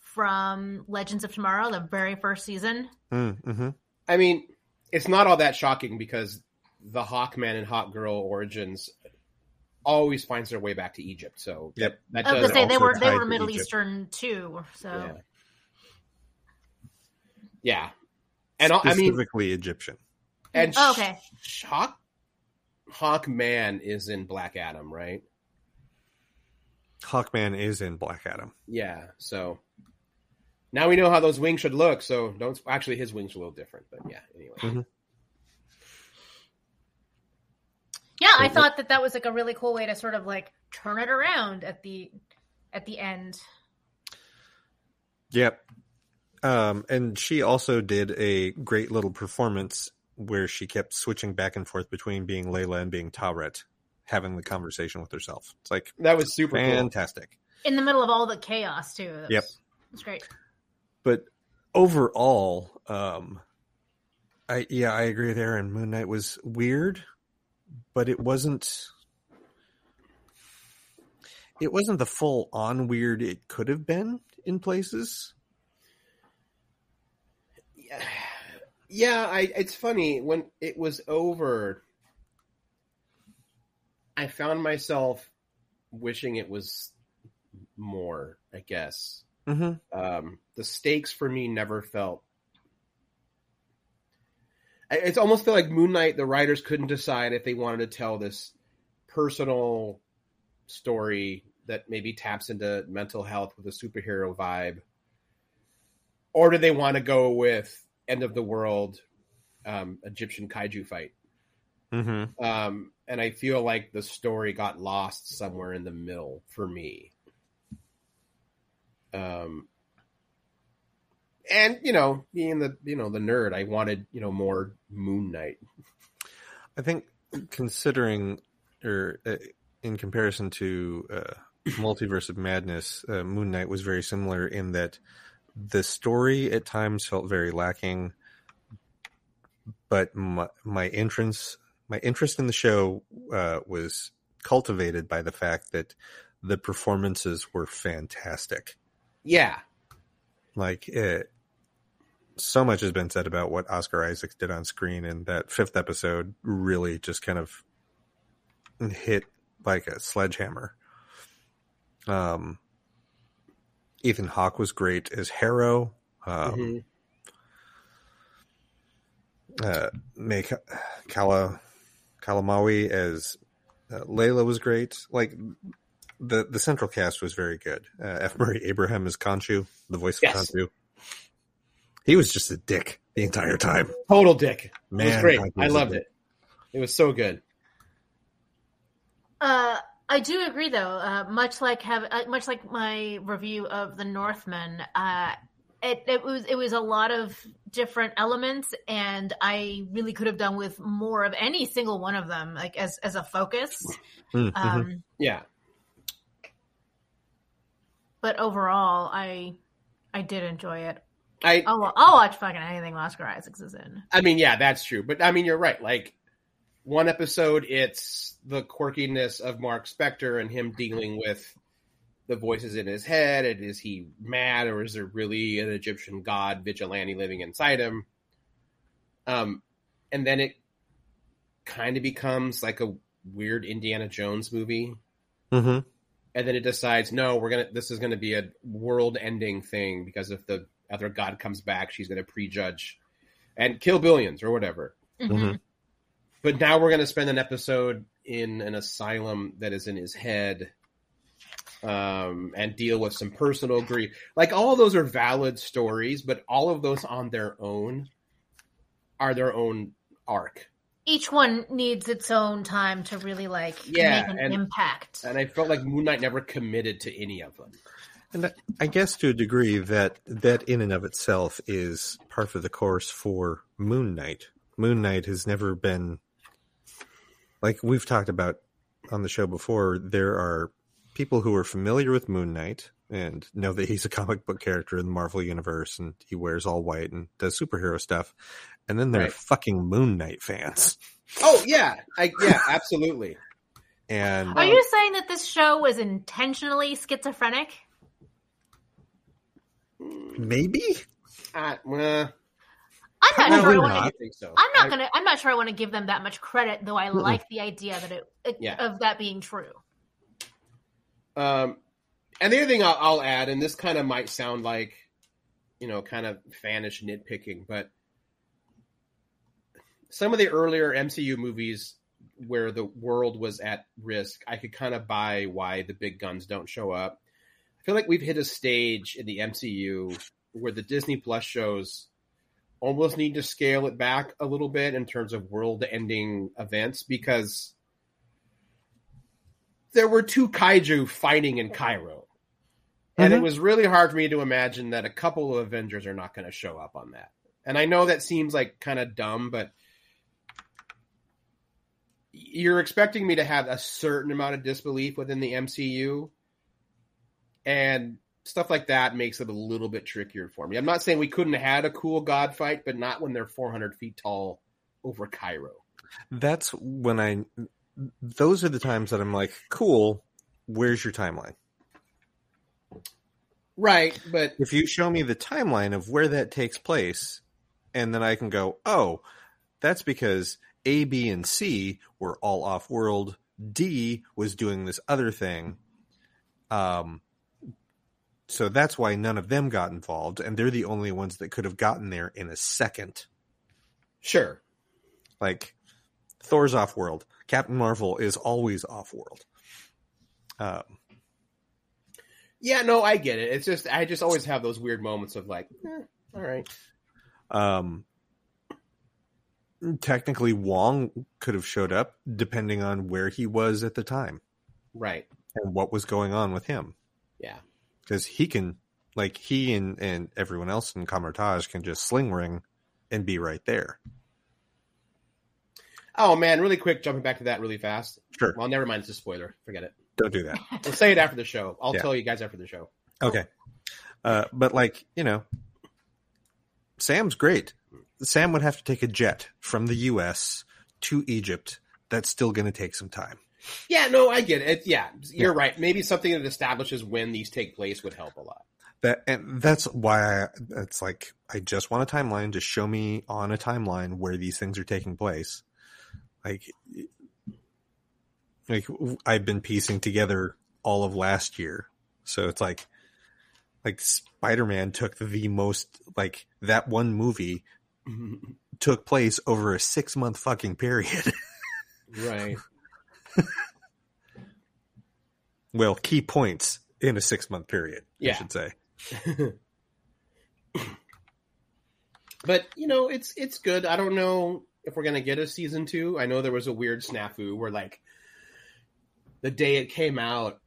from Legends of Tomorrow, the very first season. Mm, hmm I mean, it's not all that shocking because the Hawkman and Hawk Girl origins always finds their way back to Egypt. So Yep. that, I was does gonna say they were they were Middle Egypt. Eastern too. So yeah. Yeah. And I I mean, Specifically Egyptian. and Oh, okay. Sh- Hawk Hawkman is in Black Adam, right? Hawkman is in Black Adam. Yeah. So now we know how those wings should look. So don't actually his wings are a little different, but yeah. Anyway, Mhm. Yeah, I thought that that was like a really cool way to sort of like turn it around at the at the end. Yep. Um, and she also did a great little performance where she kept switching back and forth between being Layla and being Taweret, having the conversation with herself. It's like That was super cool. fantastic. In the middle of all the chaos too. That Yep. was- It's great. But overall, um, I yeah, I agree there. And Moon Knight was weird, but it wasn't. It wasn't the full on weird it could have been in places. Yeah, yeah. I. It's funny when it was over. I found myself wishing it was more. I guess Mm-hmm. um, the stakes for me never felt. It's almost feel like Moon Knight. The writers couldn't decide if they wanted to tell this personal story that maybe taps into mental health with a superhero vibe, or do they want to go with end of the world um, Egyptian kaiju fight? Mm-hmm. Um, and I feel like the story got lost somewhere in the middle for me. Um, and you know, being the you know the nerd, I wanted you know more Moon Knight. I think considering or uh, in comparison to uh, Multiverse of Madness, uh, Moon Knight was very similar in that the story at times felt very lacking, but my, my entrance, my interest in the show uh, was cultivated by the fact that the performances were fantastic. Yeah, Like it, so much has been said about what Oscar Isaacs did on screen, and that fifth episode really just kind of hit like a sledgehammer. Um, Ethan Hawke was great as Harrow. Um, Mhm. uh, May Kala Calamawy as uh, Layla was great. Like the the central cast was very good. Uh, F. Murray Abraham as Khonshu, the voice of Yes. Khonshu. He was just a dick the entire time. total dick. it was Man, great. God, I loved it. It was so good. Uh, I do agree, though. Uh, much like have uh, much like my review of the Northman, uh, it it was it was a lot of different elements, and I really could have done with more of any single one of them, like as as a focus. Mm, mhm. Um, Yeah, but overall, I I did enjoy it. I I'll I'll watch fucking anything Oscar Isaacs is in. I mean, yeah, that's true. But I mean, you're right. Like one episode, it's the quirkiness of Mark Spector and him dealing with the voices in his head. And is he mad or is there really an Egyptian god vigilante living inside him? Um, and then it kind of becomes like a weird Indiana Jones movie. Mhm. And then it decides, no, we're gonna. This is gonna be a world-ending thing because if the other god comes back, she's gonna prejudge and kill billions or whatever. Mhm. Mhm. But now we're going to spend an episode in an asylum that is in his head um, and deal with some personal grief. Like all of those are valid stories, but all of those on their own are their own arc. Each one needs its own time to really like Yeah, make an and- impact. And I felt like Moon Knight never committed to any of them. And I- I guess to a degree that that in and of itself is part of the course for Moon Knight. Moon Knight has never been like we've talked about on the show before. There are people who are familiar with Moon Knight and know that he's a comic book character in the Marvel universe and he wears all white and does superhero stuff. And then there are fucking Moon Knight fans. Oh yeah, I yeah, absolutely. And Are you saying that this show was intentionally schizophrenic? Maybe Uh, well, I'm not sure. I not. want I to. don't think so. I'm not I- gonna. I'm not sure. I want to give them that much credit, though. I Mm-mm. like the idea that it, it Yeah. of that being true. Um, and the other thing I'll, I'll add, and this kind of might sound like, you know, kind of fanish nitpicking, but some of the earlier MCU movies where the world was at risk, I could kind of buy why the big guns don't show up. I feel like we've hit a stage in the MCU where the Disney Plus shows almost need to scale it back a little bit in terms of world ending events because there were two kaiju fighting in Cairo. And it Mhm. was really hard for me to imagine that a couple of Avengers are not going to show up on that. And I know that seems like kind of dumb, but you're expecting me to have a certain amount of disbelief within the MCU. And stuff like that makes it a little bit trickier for me. I'm not saying we couldn't have had a cool God fight, but not when they're 400 feet tall over Cairo. That's when I. Those are the times that I'm like, cool. Where's your timeline? Right, but If you show me the timeline of where that takes place, and then I can go, oh, that's because A, B, and C were all off world. D was doing this other thing. Um, so that's why none of them got involved, and they're the only ones that could have gotten there in a second. sure. Like Thor's off world. Captain Marvel is always off world. Um, Yeah, no, I get it. It's just I just always have those weird moments of like, eh, all right. Um, technically, Wong could have showed up depending on where he was at the time Right. and what was going on with him. Yeah. Because he can, like, he and, and everyone else in Kamar-Taj can just sling ring and be right there. Oh man, really quick, jumping back to that really fast. Sure. Well, never mind. It's a spoiler. Forget it. Don't do that. We'll say it after the show. I'll Yeah. tell you guys after the show. Okay. Uh, but, like, you know, Sam's great. Sam would have to take a jet from the U.S. to Egypt. That's still going to take some time. Yeah, no, I get it. Yeah, you're right. Maybe something that establishes when these take place would help a lot. That and that's why I, it's like I just want a timeline. Just show me on a timeline where these things are taking place. Like, like I've been piecing together all of last year, so it's like, like Spider Man took the most like that one movie took place over a six month fucking period. right. well, key points in a six month period, Yeah. I should say. But you know, it's it's good. I don't know if we're gonna get a season two. I know there was a weird snafu where like the day it came out,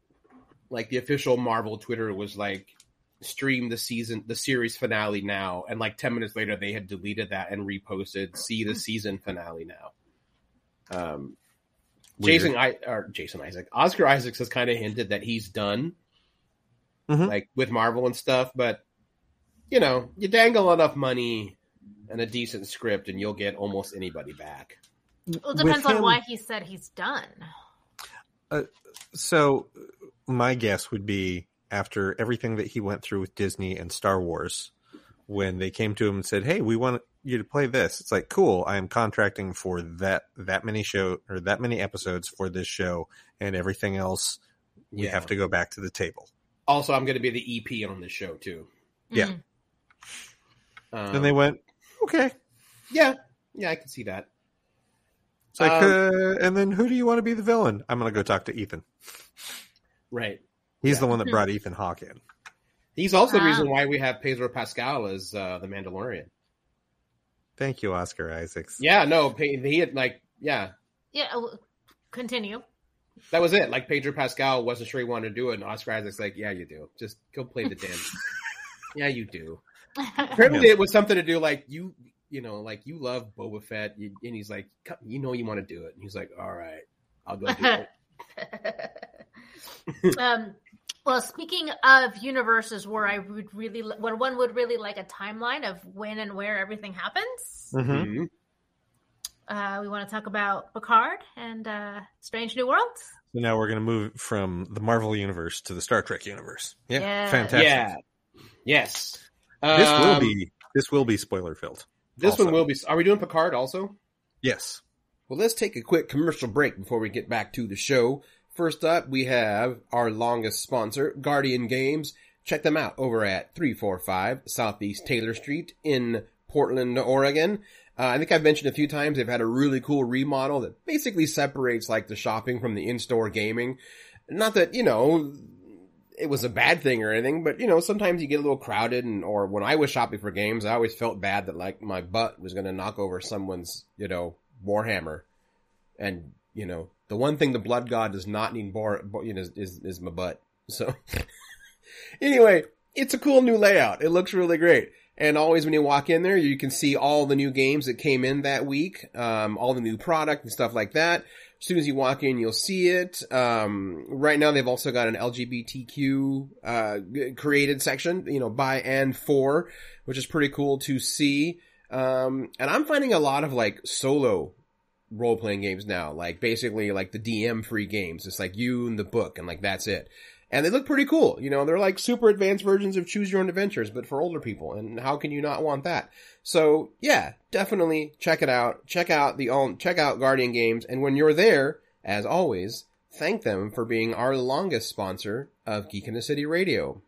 like the official Marvel Twitter was like stream the season the series finale now and like 10 minutes later they had deleted that and reposted see the season finale now um Weird. jason i or jason isaac oscar isaacs has kind of hinted that he's done Mhm. like with marvel and stuff but you know you dangle enough money and a decent script and you'll get almost anybody back Well, it depends With on him- why he said he's done. So, my guess would be after everything that he went through with Disney and Star Wars, when they came to him and said, "Hey, we want you to play this," it's like, "Cool, I am contracting for that that many show or that many episodes for this show, and everything else we Yeah. have to go back to the table." also i'm going to be the ep on this show too Yeah. Mhm. um, and they went, "Okay." yeah yeah i can see that It's like, Um, uh, and then who do you want to be the villain? I'm going to go talk to Ethan. right He's Yeah. the one that brought Ethan Hawke in. He's also the Ah. reason why we have Pedro Pascal as uh, the Mandalorian. Thank you, Oscar Isaacs. Yeah, no, he had like, yeah, Yeah. uh, Continue. that was it. Like Pedro Pascal wasn't sure he wanted to do it, and Oscar Isaac's like, yeah, you do. Just go play the damn. yeah, you do. Apparently, it was something to do like you, you know, like you love Boba Fett, you, and he's like, you know, you want to do it, and he's like, all right, I'll go do it. um, well, speaking of universes where I would really, when one would really like a timeline of when and where everything happens, Mhm. Mhm. uh, we want to talk about Picard and uh, Strange New Worlds. So now we're going to move from the Marvel universe to the Star Trek universe. Yeah, Yeah. fantastic. Yeah, yes. This will Um, be this will be spoiler filled. This also. one will be. Are we doing Picard also? Yes. Well, let's take a quick commercial break before we get back to the show. First up, we have our longest sponsor, Guardian Games. Check them out over at 345 Southeast Taylor Street in Portland, Oregon. Uh, I think I've mentioned a few times they've had a really cool remodel that basically separates like the shopping from the in-store gaming. Not that, you know, it was a bad thing or anything, but you know, sometimes you get a little crowded and, or when I was shopping for games, I always felt bad that like my butt was going to knock over someone's, you know, Warhammer. And, you know, the one thing the blood god does not need more, you know, is, is, is my butt. So, Anyway, it's a cool new layout. It looks really great. And always when you walk in there, you can see all the new games that came in that week, um, all the new product and stuff like that. As soon as you walk in, you'll see it. Um, right now they've also got an LGBTQ, uh, created section, you know, by and for, which is pretty cool to see. Um, and I'm finding a lot of like solo role playing games now, like basically like the DM free games. It's like you and the book and like that's it. And they look pretty cool. You know, they're like super advanced versions of choose your own adventures, but for older people. And how can you not want that? So yeah, definitely check it out. Check out the all, check out Guardian Games. And when you're there, as always, thank them for being our longest sponsor of Geek in the City Radio.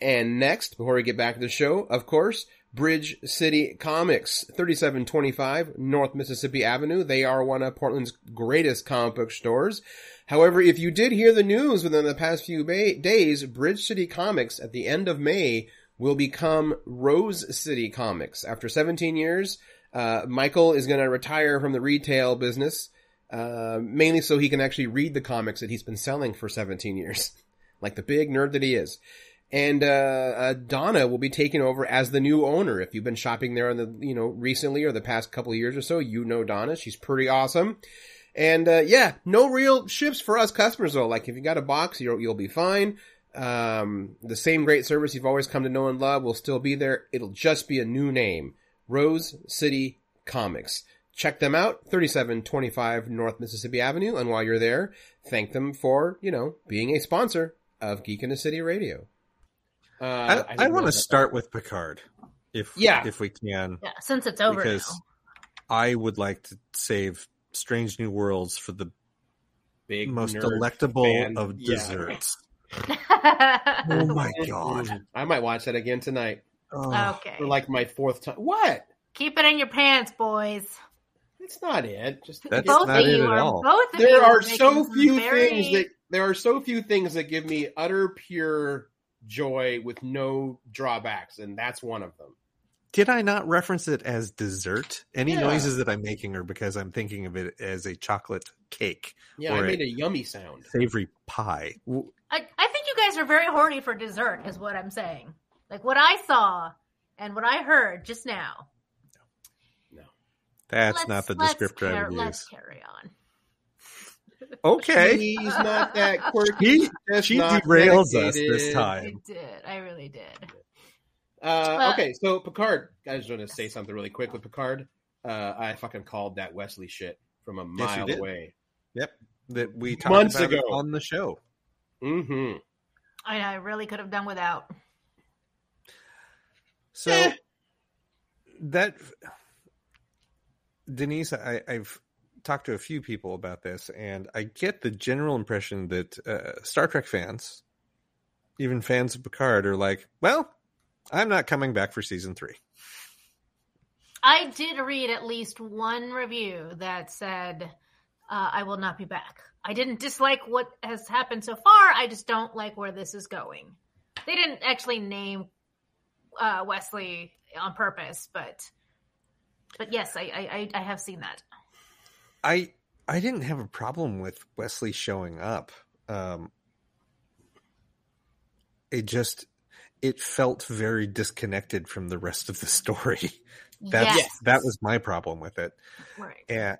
And next, before we get back to the show, of course, Bridge City Comics, 3725 North Mississippi Avenue. They are one of Portland's greatest comic book stores. However, if you did hear the news within the past few ba- days, Bridge City Comics at the end of May will become Rose City Comics. After 17 years, uh, Michael is going to retire from the retail business, uh, mainly so he can actually read the comics that he's been selling for 17 years, like the big nerd that he is. And uh, uh, Donna will be taking over as the new owner. If you've been shopping there in the you know recently or the past couple of years or so, you know Donna. She's pretty awesome. And uh, yeah, no real shifts for us customers though. Like if you got a box, you'll you'll be fine. Um, the same great service you've always come to know and love will still be there. It'll just be a new name, Rose City Comics. Check them out, 3725 North Mississippi Avenue. And while you're there, thank them for, you know, being a sponsor of Geek in the City Radio. Uh, I, I, didn't want know to that. start with Picard, if Yeah. if we can, Yeah, since it's over because I would like to save Strange New Worlds for the Big most delectable fan. of desserts. now. Oh my god! I might watch that again tonight Oh, okay. for like my fourth time. What? Keep it in your pants, boys. That's not it. Just That's both not of it you at are all. both of you there are so few very- things that there are so few things that give me utter pure joy with no drawbacks, and that's one of them. Did I not reference it as dessert? Any Yeah. noises that I'm making are because I'm thinking of it as a chocolate cake, Yeah, I made a- a yummy sound. savory pie. I think you guys are very horny for dessert, is what I'm saying. Like what I saw and what I heard just now. No, that's Let's- not the let's descriptor I car- would Let's carry on. Okay, He's not that quirky. she just she derails us dedicated. this I time. did. I really did. Uh, okay, so Picard. I just want to say something really quick with Picard. Uh, I fucking called that Wesley shit from a mile did. away. Yep, that we talked Months about ago. on the show. Mm-hmm. I, I really could have done without. So Eh. that Denise, I, I've talked to a few people about this, and I get the general impression that uh, Star Trek fans, even fans of Picard, are like, "Well, I'm not coming back for season three. I did read at least one review that said uh, I will not be back. I didn't dislike what has happened so far. I just don't like where this is going. They didn't actually name uh, Wesley on purpose, but but yes, I, I I- I have seen that. I I didn't have a problem with Wesley showing up. Um, it just it felt very disconnected from the rest of the story. That's yes, that was my problem with it. right. and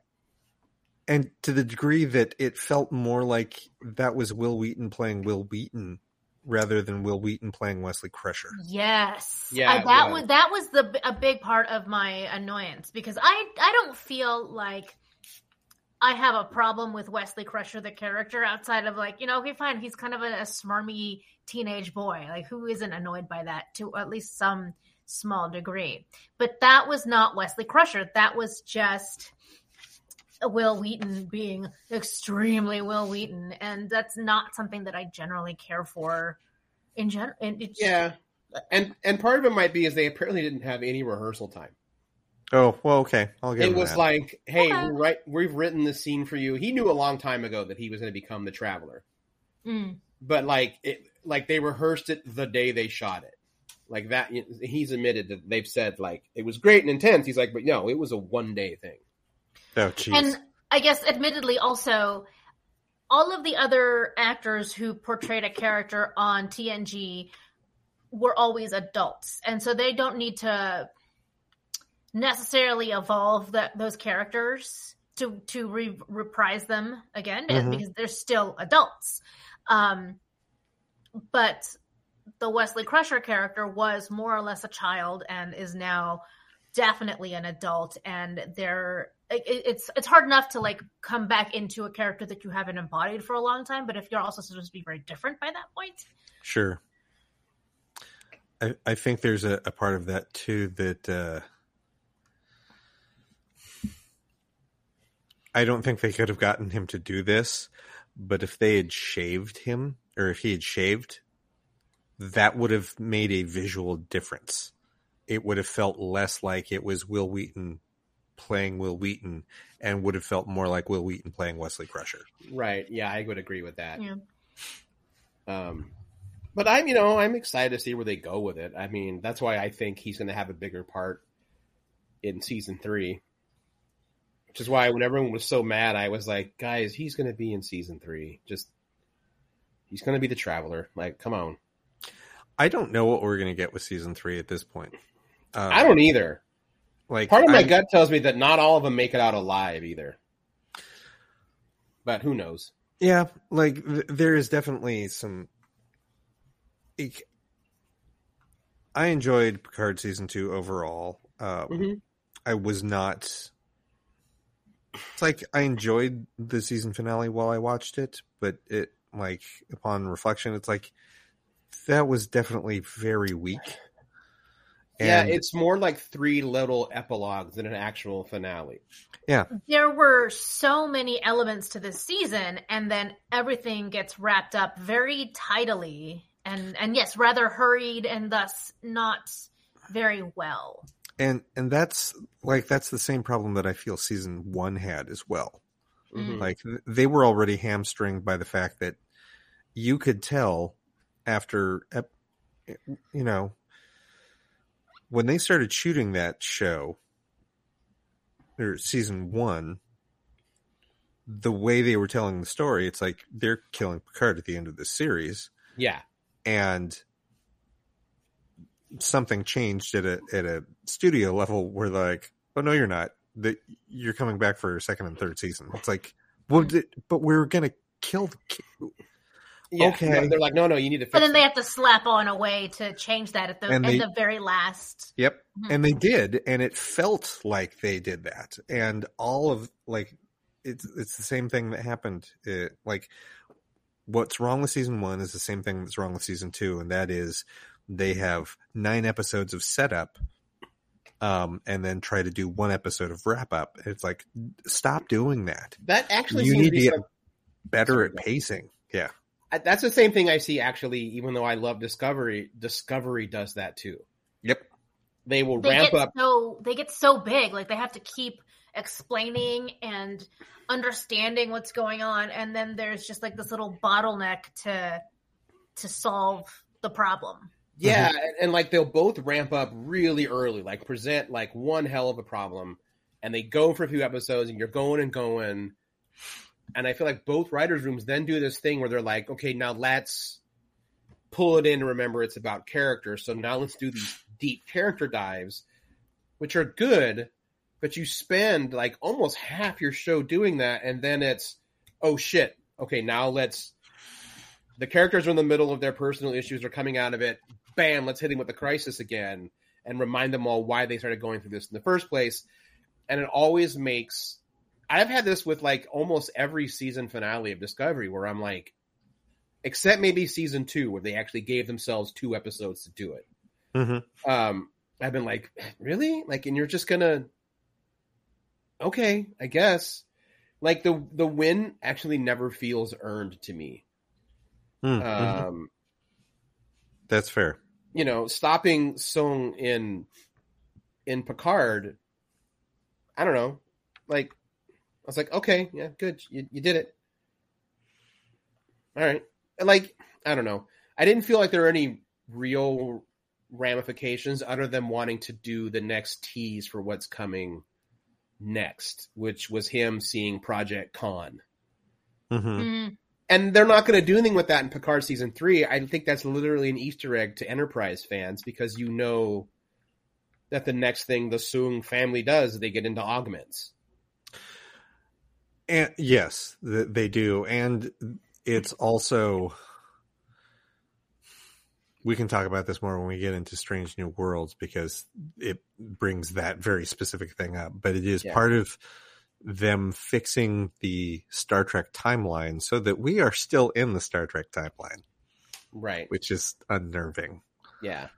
and to the degree that it felt more like that was Wil Wheaton playing Wil Wheaton rather than Wil Wheaton playing Wesley Crusher. Yes. Yeah, I- that was. was that was the a big part of my annoyance because I I don't feel like I have a problem with Wesley Crusher the character outside of like you know okay fine he's kind of a, a smarmy teenage boy. Like who isn't annoyed by that to at least some small degree? But that was not Wesley Crusher. That was just Wil Wheaton being extremely Wil Wheaton and that's not something that I generally care for in general Yeah, and and part of it might be is they apparently didn't have any rehearsal time. Oh well, okay, I'll get It him was that. like, hey, Okay. we're right, we've written this scene for you. He knew a long time ago that he was going to become the Traveler, Mm. but like it, like they rehearsed it the day they shot it. Like that, he's admitted that they've said like it was great and intense. He's like, but no, it was a one day thing. oh jeez. And I guess, admittedly, also all of the other actors who portrayed a character on TNG were always adults, and so they don't need to necessarily evolve that those characters to to re- reprise them again Mhm. because they're still adults. Um, but the Wesley Crusher character was more or less a child and is now definitely an adult and they're it, it's it's hard enough to like come back into a character that you haven't embodied for a long time but if you're also supposed to be very different by that point Sure. I, I think there's a, a part of that too that uh, I don't think they could have gotten him to do this, but if they had shaved him or if he had shaved, that would have made a visual difference. It would have felt less like it was Wil Wheaton playing Wil Wheaton and would have felt more like Wil Wheaton playing Wesley Crusher. Right. Yeah, I would agree with that. Yeah. Um, but I'm, you know, I'm excited to see where they go with it. I mean, that's why I think he's going to have a bigger part in season three. Which is why when everyone was so mad, I was like, guys, he's going to be in season three. Just, he's going to be the traveler. Like, come on. I don't know what we're going to get with season three at this point. Uh, I don't either. like Part of my I- gut tells me that not all of them make it out alive either. But who knows? Yeah, like th- there is definitely some. ik- I enjoyed Picard season two overall. Um, Mhm. I was not. It's like I enjoyed the season finale while I watched it, but it like upon reflection, it's like that was definitely very weak. yeah, it's more like three little epilogues than an actual finale. Yeah. There were so many elements to this season and then everything gets wrapped up very tidily and and yes rather hurried and thus not very well and and that's like that's the same problem that I feel season one had as well. Mhm. Like they were already hamstringed by the fact that you could tell after, you know, when they started shooting that show or season one, the way they were telling the story, it's like they're killing Picard at the end of the series, Yeah. and something changed at a at a studio level where like, oh no, you're not. That you're coming back for second and third season. It's like, well, th- but we're gonna kill the kid. Yeah. Okay. They're like, no, no, you need to fix but then they have to slap on a way to change that at the And at they- the very last Yep. Mhm. And they did, and it felt like they did that. And all of like it's it's the same thing that happened. It, like what's wrong with season one is the same thing that's wrong with season two, and that is they have nine episodes of setup, um, and then try to do one episode of wrap up. It's like stop doing that. That actually You seems need to to be get some- better at pacing. Yeah. That's the same thing I see actually, even though I love Discovery, Discovery does that too. Yep. They will they ramp get up. so they get so big like they have to keep explaining and understanding what's going on and then there's just like this little bottleneck to to solve the problem Yeah, mm-hmm. and, and like they'll both ramp up really early, like present like one hell of a problem, and they go for a few episodes, and you're going and going. And I feel like both writers' rooms then do this thing where they're like, okay, now let's pull it in and remember it's about character. So now let's do these deep character dives, which are good, but you spend like almost half your show doing that, and then it's, oh shit, okay, now let's. The characters are in the middle of their personal issues, are coming out of it. Bam, let's hit him with the crisis again and remind them all why they started going through this in the first place. And it always makes. I've had this with like almost every season finale of Discovery where I'm like, except maybe season two, where they actually gave themselves two episodes to do it. Mm-hmm. Um, I've been like, really? Like, and you're just gonna, okay, I guess. Like the the win actually never feels earned to me. Mm-hmm. Um, That's fair. you know, stopping Soong in in Picard. I don't know. Like, I was like, okay, yeah, good, you you did it. All right, And, like, I don't know. I didn't feel like there were any real ramifications other than wanting to do the next tease for what's coming next, which was him seeing Project Khan. Mm-hmm. Mm. And they're not going to do anything with that in Picard season three. I think that's literally an Easter egg to Enterprise fans because you know that the next thing the Soong family does, they get into augments. And yes, they do, and it's also we can talk about this more when we get into Strange New Worlds because it brings that very specific thing up. But it is Yeah. part of them fixing the Star Trek timeline so that we are still in the Star Trek timeline, Right. which is unnerving. Yeah.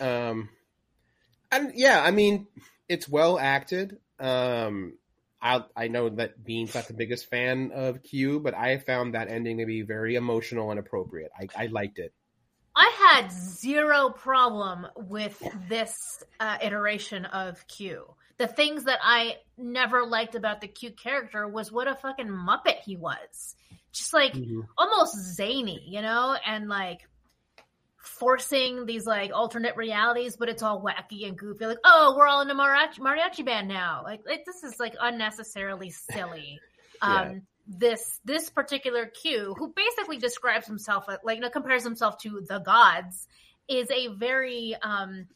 Um and yeah, I mean, it's well acted. Um I I know that Bean's not the biggest fan of Q, but I found that ending to be very emotional and appropriate. I, I liked it. I had zero problem with this uh, iteration of Q. The things that I never liked about the cute character was what a fucking muppet he was. Just like almost zany, you know, and like forcing these like alternate realities, but it's all wacky and goofy. Like, oh, we're all in a mariachi, mariachi band now. Like, like this is like unnecessarily silly. Yeah. Um, this this particular Q, who basically describes himself like, you know, compares himself to the gods, is a very um,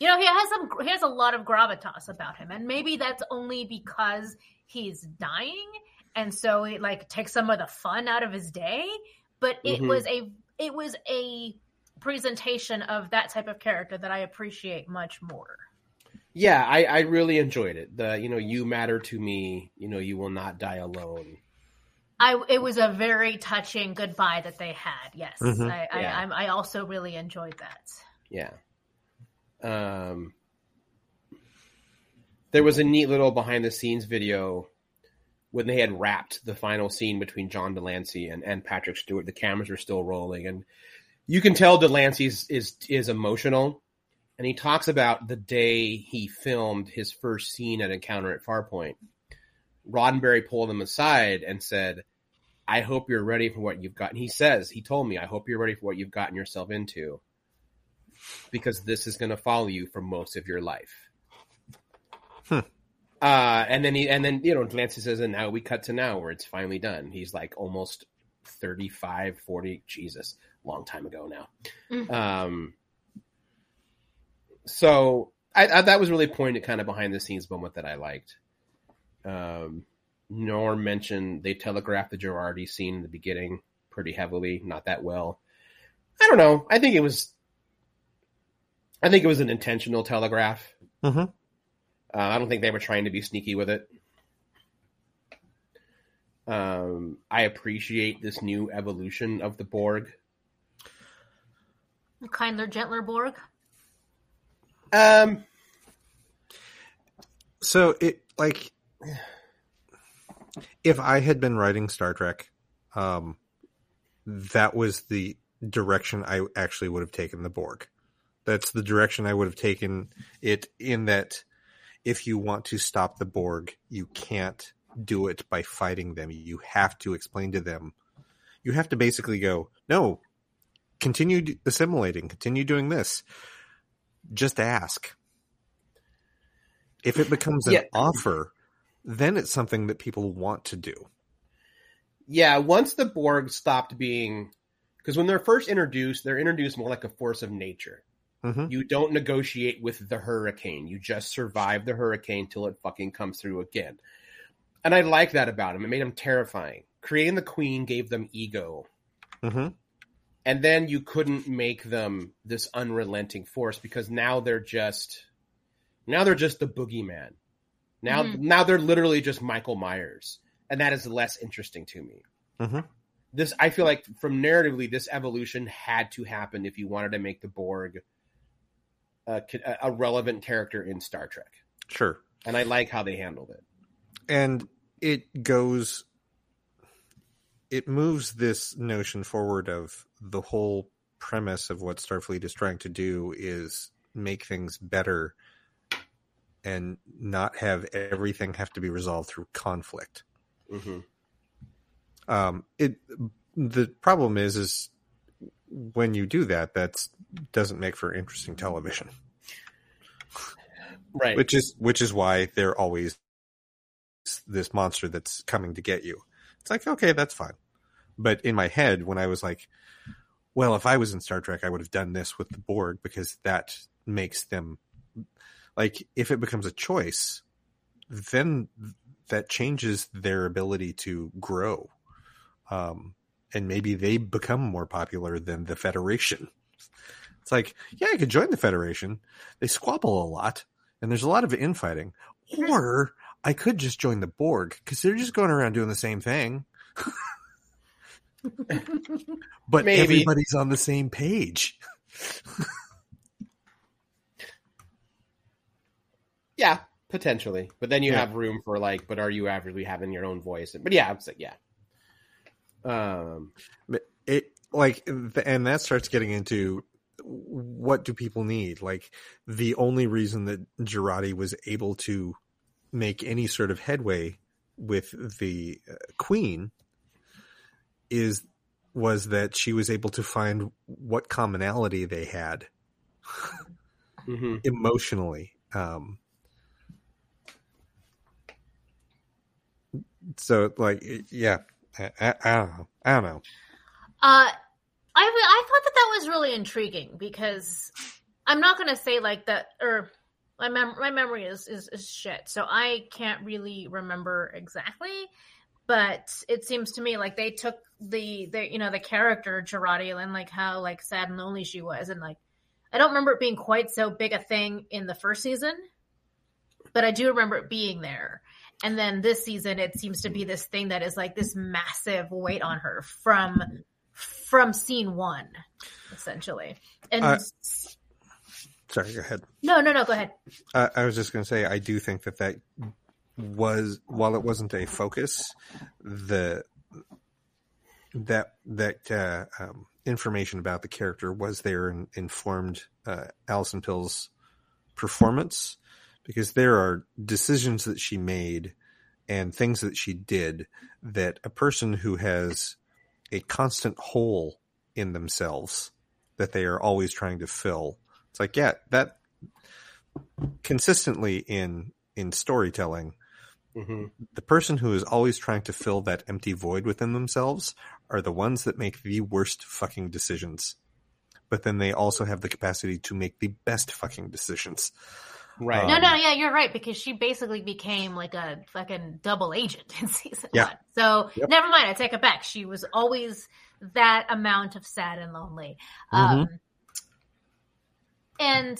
you know, he has some he has a lot of gravitas about him, and maybe that's only because he's dying, and so it like takes some of the fun out of his day. But it Mhm. was a it was a presentation of that type of character that I appreciate much more. Yeah, I, I really enjoyed it. The you know, you matter to me, you know, you will not die alone. I it was a very touching goodbye that they had. Yes, Mhm. I, I, Yeah. I'm- I also really enjoyed that. Yeah. Um, there was a neat little behind the scenes video when they had wrapped the final scene between John de Lancie and, and Patrick Stewart. The cameras were still rolling, and you can tell de Lancie is, is is emotional. And he talks about the day he filmed his first scene at Encounter at Farpoint. Roddenberry pulled him aside and said, I hope you're ready for what you've gotten. He says, he told me, I hope you're ready for what you've gotten yourself into because this is going to follow you for most of your life. Hmm. Uh, and then he, and then, you know, de Lancie says, and now we cut to now where it's finally done. He's like almost 35, 40, Jesus, long time ago now. Mm. Um, so I, I, that was really pointed kind of behind the scenes moment that I liked. Um, Norm mentioned they telegraphed the Jurati scene in the beginning pretty heavily, not that well. I don't know. I think it was. I think it was an intentional telegraph. Mm-hmm. Uh, I don't think they were trying to be sneaky with it. Um, I appreciate this new evolution of the Borg. Kinder, gentler Borg. Um, So it like if I had been writing Star Trek, um, that was the direction I actually would have taken the Borg. That's the direction I would have taken it in that if you want to stop the Borg, you can't do it by fighting them. You have to explain to them. You have to basically go, no, continue assimilating, continue doing this. Just ask. If it becomes an Yeah. offer, then it's something that people want to do. yeah, once the Borg stopped being, because when they're first introduced, they're introduced more like a force of nature. Hmm You don't negotiate with the hurricane. You just survive the hurricane till it fucking comes through again. And I like that about him. It made him terrifying. Creating the queen gave them ego. hmm And then you couldn't make them this unrelenting force because now they're just now they're just the boogeyman. Now Mhm. now they're literally just Michael Myers. And that is less interesting to me. hmm This I feel like from narratively this evolution had to happen if you wanted to make the Borg a, a relevant character in Star Trek. Sure. And I like how they handled it. and it goes it moves this notion forward of the whole premise of what starfleet is trying to do is make things better and not have everything have to be resolved through conflict hmm um it the problem is is when you do that that doesn't make for interesting television Right. which is which is why they're always this monster that's coming to get you It's like, okay, that's fine. But in my head, when I was like, well, if I was in Star Trek, I would have done this with the Borg because that makes them like if it becomes a choice, then that changes their ability to grow. Um, and maybe they become more popular than the Federation. It's like, yeah, I could join the Federation. They squabble a lot, and there's a lot of infighting. Or I could just join the Borg because they're just going around doing the same thing. but Maybe. everybody's on the same page. Yeah, potentially. But then you Yeah. have room for like, but are you actually having your own voice? But yeah, I'm like yeah. Um, it like and that starts getting into what do people need like the only reason that Jurati was able to make any sort of headway with the uh, queen is was that she was able to find what commonality they had mhm. emotionally um so like yeah I, I, I don't know i don't know Uh, I I thought that that was really intriguing because I'm not going to say like that or my mem- my memory is, is is shit, so I can't really remember exactly. But it seems to me like they took the the you know the character Jurati and like how like sad and lonely she was, and like I don't remember it being quite so big a thing in the first season, but I do remember it being there. And then this season, it seems to be this thing that is like this massive weight on her from from scene one, essentially. And Uh, sorry go ahead no, no, no, go ahead. I, I was just going to say, I do think that that was, while it wasn't a focus, the that that uh, um, information about the character was there and informed uh, Alison Pill's performance because there are decisions that she made and things that she did that a person who has a constant hole in themselves that they are always trying to fill. It's like, yeah, that consistently in in storytelling Mhm. the person who is always trying to fill that empty void within themselves are the ones that make the worst fucking decisions but then they also have the capacity to make the best fucking decisions right. No, Um, no, yeah, you're right because she basically became like a fucking double agent in season Yeah. one. So Yep. never mind, I take it back. She was always that amount of sad and lonely. Mhm. Um, and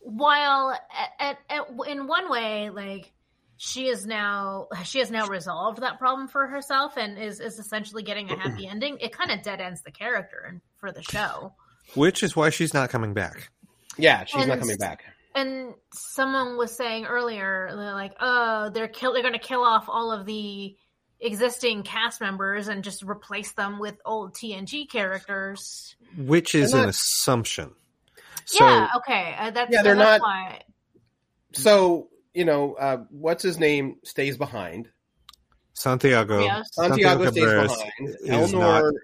while at, at, at, in one way, like she is now she has now resolved that problem for herself and is is essentially getting a happy ending. It kind of dead ends the character and for the show. which is why she's not coming back Yeah, she's not coming back. And someone was saying earlier they're like oh they're kill they're going to kill off all of the existing cast members and just replace them with old tng characters which is an assumption so yeah okay uh, that's Yeah, they're that's not- why So you know, uh, what's his name stays behind. santiago Yes. Santiago stays behind. is Elnor, not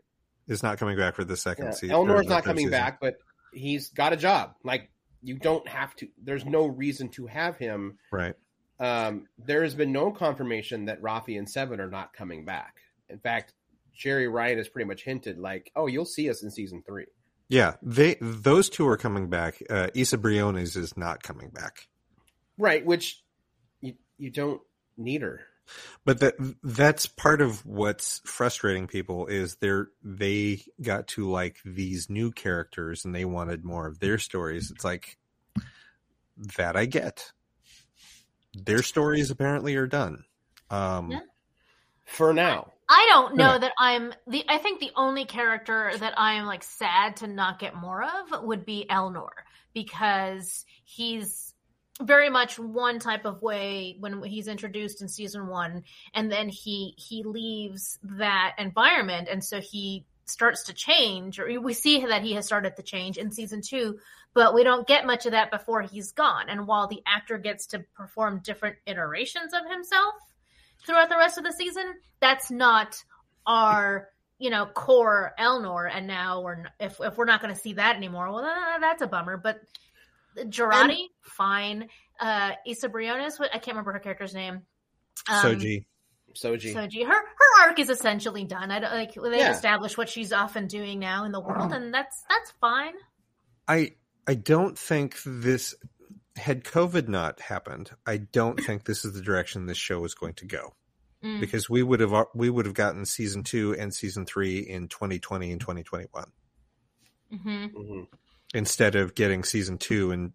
is not coming back for the second yeah, season Elnor's or the not coming season. back, but he's got a job. Like you don't have to. There's no reason to have him. right Um, there has been no confirmation that Raffi and Seven are not coming back. In fact, Jeri Ryan has pretty much hinted, like, "Oh, you'll see us in season three. yeah they those two are coming back uh isa briones is not coming back Right? Which you you don't need her. But that that's part of what's frustrating people is they're they got to like these new characters and they wanted more of their stories it's like that i get their stories apparently are done um Yeah. For now, i don't know Yeah. that i'm the i think the only character that i am like sad to not get more of would be elnor because he's very much one type of way when he's introduced in season one and then he he leaves that environment and so he starts to change or we see that he has started to change in season two but we don't get much of that before he's gone. And while the actor gets to perform different iterations of himself throughout the rest of the season that's not our you know core elnor and now we're if, if we're not going to see that anymore well uh, that's a bummer but Jurati, fine. Uh, Isa Briones, what I can't remember her character's name. Um, soji Soji. Soji. Her her arc is essentially done. I don't like they Yeah. established what she's often doing now in the world, and that's that's fine. I I don't think this had COVID not happened. I don't think this is the direction this show is going to go Mm. because we would have we would have gotten season two and season three in 2020 and 2021 hmm Mhm. Instead of getting season two in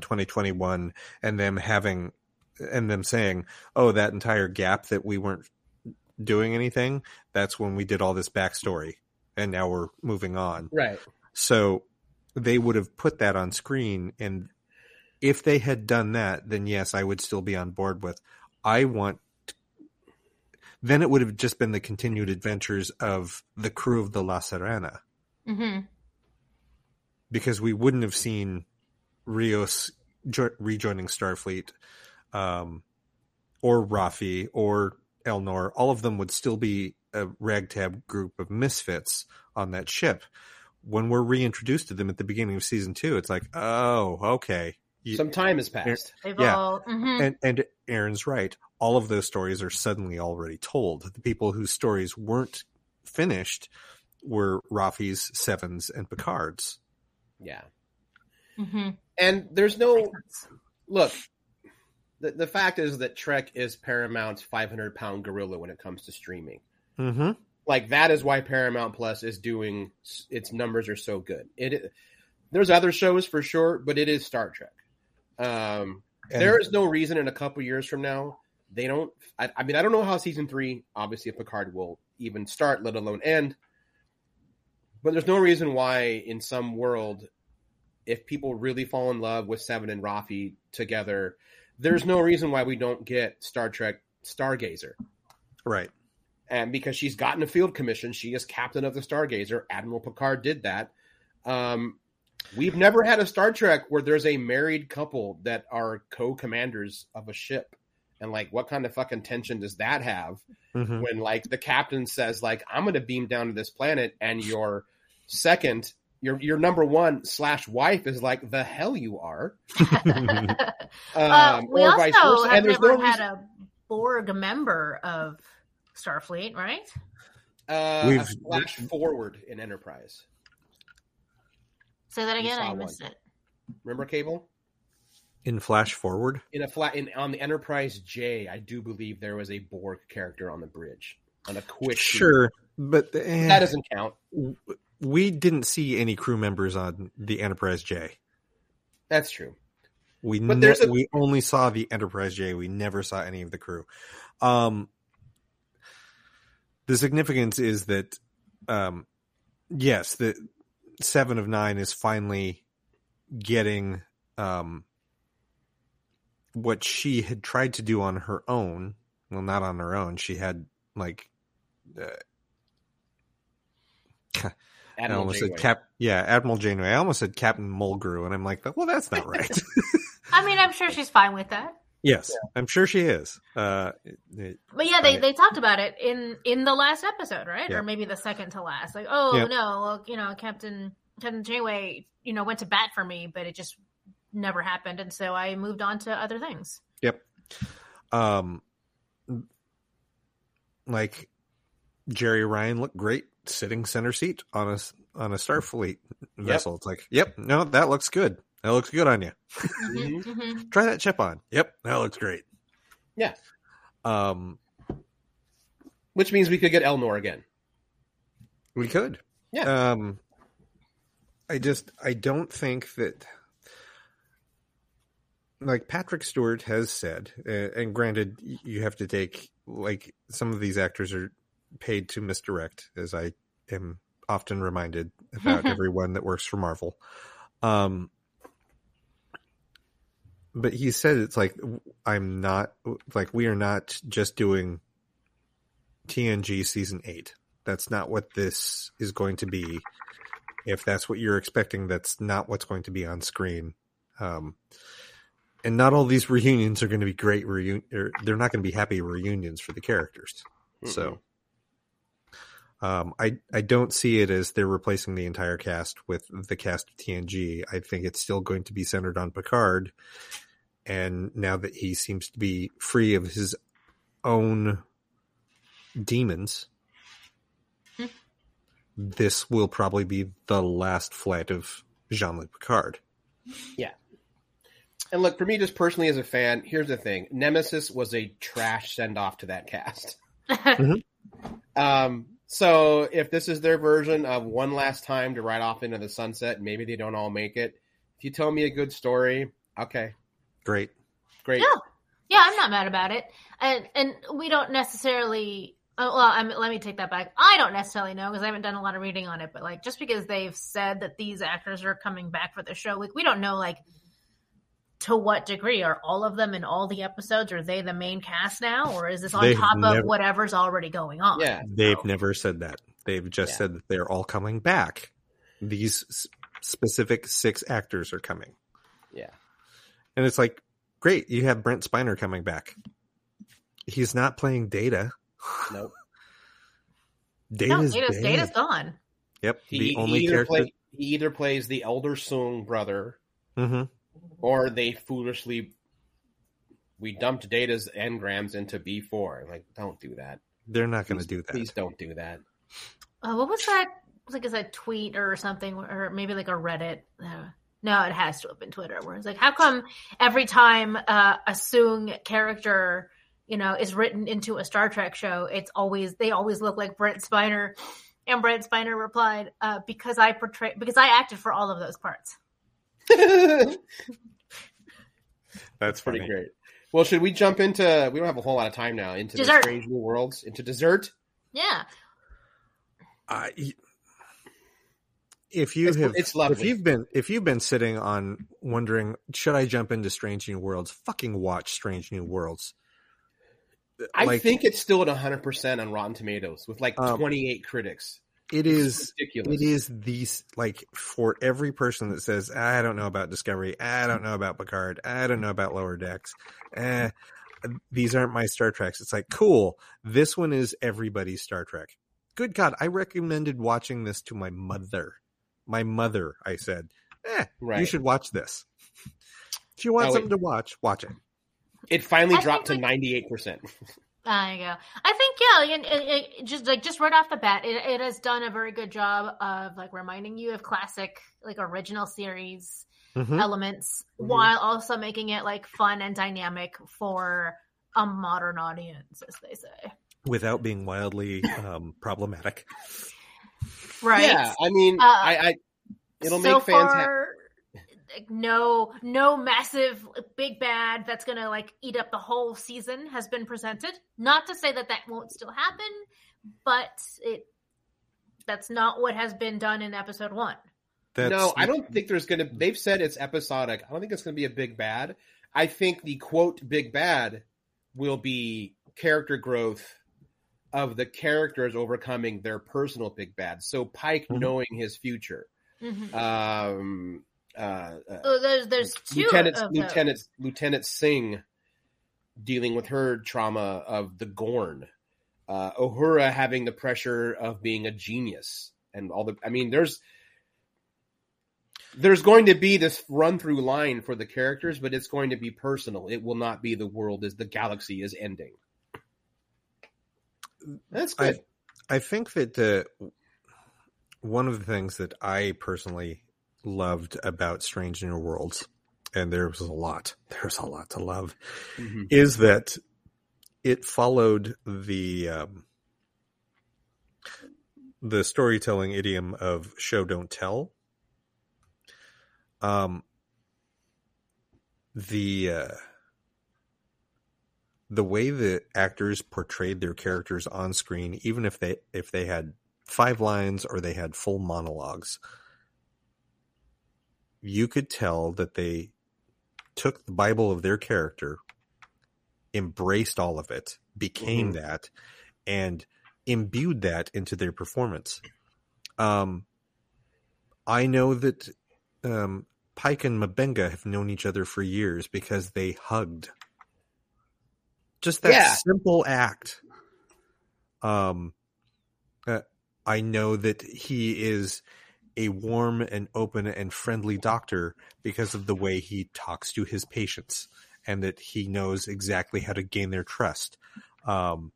2021 and them having and them saying, "Oh, that entire gap that we weren't doing anything, that's when we did all this backstory, and now we're moving on." Right. So they would have put that on screen. And if they had done that, then yes, I would still be on board with. I want. Then it would have just been the continued adventures of the crew of the La Sirena hmm because we wouldn't have seen Rios jo- rejoining Starfleet, um, or Raffi or Elnor. All of them would still be a ragtag group of misfits on that ship. When we're reintroduced to them at the beginning of season two, it's like, oh, okay. You- Some time has passed. They've Yeah. all mhm. and and Aaron's right. All of those stories are suddenly already told. The people whose stories weren't finished were Raffi's, Sevens, and Picard's. Yeah. Mhm. And there's no look. The the fact is that Trek is Paramount's 500 pound gorilla when it comes to streaming. Mm-hmm. Like that is why Paramount Plus is doing its numbers are so good. It there's other shows for sure, but it is Star Trek. Um, there is no reason in a couple years from now they don't. I, I mean, I don't know how season three, obviously, of Picard will even start, let alone end. But there's no reason why, in some world, if people really fall in love with Seven and Raffi together, there's no reason why we don't get Star Trek Stargazer. right. And because she's gotten a field commission, she is captain of the Stargazer. Admiral Picard did that. Um, we've never had a Star Trek where there's a married couple that are co-commanders of a ship. And like, what kind of fucking tension does that have? Mhm. when like the captain says like i'm going to beam down to this planet and your second your your number one slash wife is like the hell you are um, uh, we or vice also versa have and there's never no had reason a Borg member of Starfleet, right? uh, We've- flash forward in enterprise Say that again. saw I one. missed it. remember cable In Flash Forward, in a flat in on the enterprise j i do believe there was a borg character on the bridge on a quick scene. sure, but eh, that doesn't count we didn't see any crew members on the Enterprise J. that's true We But ne- a- we only saw the Enterprise J. We never saw any of the crew. Um, the significance is that, um, yes, the seven of nine is finally getting um, what she had tried to do on her own. Well, not on her own. She had like I Admiral almost Janeway. said Cap. Yeah, Admiral Janeway. I almost said Captain Mulgrew, and I'm like, well, that's not right. I mean, I'm sure she's fine with that. yes, I'm sure she is. Uh, it- it- But yeah, they, Right. they talked about it in in the last episode, right? Yeah. Or maybe the second to last. Like, oh Yeah. no, well, you know, Captain Captain Janeway, you know, went to bat for me, but it just never happened, and so I moved on to other things. Yep. Um, like Jeri Ryan looked great sitting center seat on a on a Starfleet vessel. It's like, yep, no, that looks good. That looks good on you. Mhm. Mhm. Try that chip on. Yep, that looks great. Yeah. Um, which means we could get elnor again we could. Yeah. Um, I just I don't think that like Patrick Stewart has said, and granted, you have to take like some of these actors are paid to misdirect, as I am often reminded about everyone that works for Marvel. Um, but he said it's like I'm not like we are not just doing TNG season eight. That's not what this is going to be. If that's what you're expecting, that's not what's going to be on screen. Um, and not all these reunions are going to be great reunion. They're not going to be happy reunions for the characters. So, um, I I don't see it as they're replacing the entire cast with the cast of TNG. I think it's still going to be centered on Picard. And now that he seems to be free of his own demons, Hmm. this will probably be the last flight of Jean Luc Picard. And look, for me, just personally as a fan, here's the thing: Nemesis was a trash send off to that cast. Um, so if this is their version of one last time to ride off into the sunset, maybe they don't all make it. If you tell me a good story, okay, Great. great. Yeah. Yeah, I'm not mad about it, and and we don't necessarily. oh, Well, I mean, let me take that back. I don't necessarily know because I haven't done a lot of reading on it. But like, just because they've said that these actors are coming back for the show, like we don't know like to what degree are all of them in all the episodes? Are they the main cast now, or is this on They've top never- of whatever's already going on? Yeah. They've So- never said that. They've just Yeah. said that they're all coming back. These s- specific six actors are coming. Yeah. And it's like, great, you have Brent Spiner coming back. He's not playing Data. Nope. No, Data's, Data's, dead. Data's gone. Yep. He, the he only either character. play, he either plays the elder Soong brother, Mhm. Or they foolishly we dumped Data's engrams into B four. Like, don't do that. They're not going to do that. Please don't do that. Uh, what was that? Like, is that tweet or something, or maybe like a Reddit? Uh, no, it has to have been Twitter. Where it's like, how come every time uh, a Soong character, you know, is written into a Star Trek show, it's always they always look like Brent Spiner, and Brent Spiner replied, uh, "Because I portray, because I acted for all of those parts." That's Pretty funny. great. Well, should we jump into? We don't have a whole lot of time now. Into the Dessert. strange new worlds. Into dessert. Yeah, I- if you It's- have, it's if you've been, if you've been sitting on wondering, should I jump into Strange New Worlds? Fucking watch Strange New Worlds. I Like, think it's still at 100 percent on Rotten Tomatoes with like Um, 28 critics. It It's is ridiculous. It is these like for every person that says I don't know about Discovery, I don't know about Picard, I don't know about Lower Decks. Eh, these aren't my Star Treks. It's like cool. This one is everybody's Star Trek. Good God, I recommended watching this to my mother. My mother, I said, eh, you should watch this. If you want wait. something to watch, watch it. It finally I dropped to 98 percent. There you go. I think yeah, and it, it, just like just right off the bat, it, it has done a very good job of like reminding you of classic like original series Mhm. elements Mhm. while also making it like fun and dynamic for a modern audience, as they say. Without being wildly um, problematic. Right. Yeah, I mean, Uh, I, I it'll so make fans. Ha- far, like, no, no massive big bad that's gonna like eat up the whole season has been presented. Not to say that that won't still happen, but it that's not what has been done in episode one. That's, no, I don't think there's gonna. They've said it's episodic. I don't think it's gonna be a big bad. I think the quote big bad will be character growth of the characters overcoming their personal big bad. So Pike Mhm. knowing his future. Mhm. Um, uh, uh, Oh, there's there's two Lieutenant of those. Lieutenant Lieutenant Singh dealing with her trauma of the Gorn. Uh, Uhura having the pressure of being a genius and all the. I mean, there's there's going to be this run through line for the characters, but it's going to be personal. It will not be the world as the galaxy is ending. That's good. I think that uh, one of the things that I personally loved about Strange New Worlds, and there was a lot, there's a lot to love, Mhm. is that it followed the um, the storytelling idiom of show don't tell. Um, the uh, the way the actors portrayed their characters on screen, even if they if they had five lines or they had full monologues, you could tell that they took the Bible of their character, embraced all of it, became Mhm. that, and imbued that into their performance. Um, I know that um, Pike and M'Benga have known each other for years because they hugged. Just that Yeah. simple act. Um, uh, I know that he is a warm and open and friendly doctor because of the way he talks to his patients and that he knows exactly how to gain their trust. Um,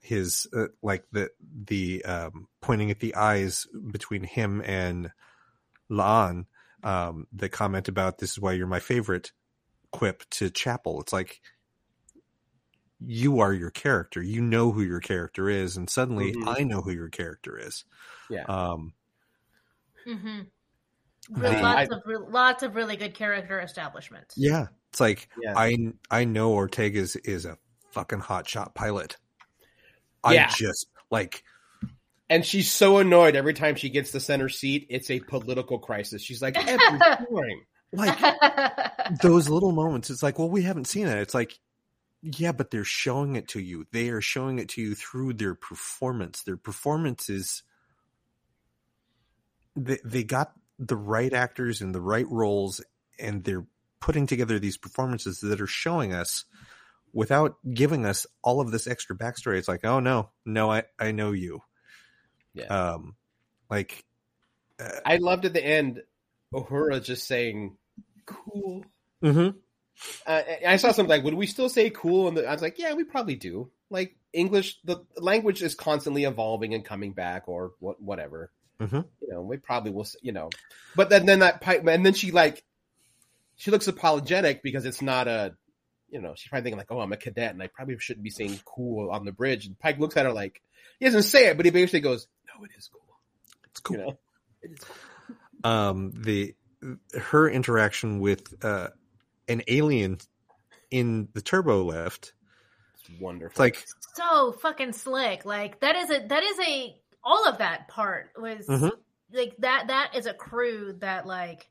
his uh, like the the um, pointing at the eyes between him and La'an. Um, the comment about this is why you're my favorite quip to Chapel. It's like you are your character. You know who your character is, and suddenly Mhm. I know who your character is. Yeah. Um, Mm-hmm. The- lots of re- lots of really good character establishment. yeah, it's like Yeah. I I know Ortegas is a fucking hotshot pilot. I Yeah. just like And she's so annoyed every time she gets the center seat. It's a political crisis. She's like, every time. like those little moments. It's like, well, we haven't seen it. It's like, yeah, but they're showing it to you. They are showing it to you through their performance. Their performance is they they got the right actors in the right roles, and they're putting together these performances that are showing us without giving us all of this extra backstory. It's like, oh no, no, I I know you. Yeah. Um, like, uh, I loved at the end, Uhura just saying, cool. mhm. Uh, I saw something like, would we still say cool? And I was like, yeah, we probably do. Like English, the language is constantly evolving and coming back, or what, whatever. Mhm. You know, we probably will. You know, but then then that pipe, and then she like, she looks apologetic because it's not a, you know, she's probably thinking like, oh, I'm a cadet, and I probably shouldn't be saying cool on the bridge. And Pike looks at her like, he doesn't say it, but he basically goes, no, it is cool. it's cool. You know, um the her interaction with uh an alien in the turbo lift it's wonderful. it's like so fucking slick. Like that is a that is a all of that part was Mhm. like that that is a crew that like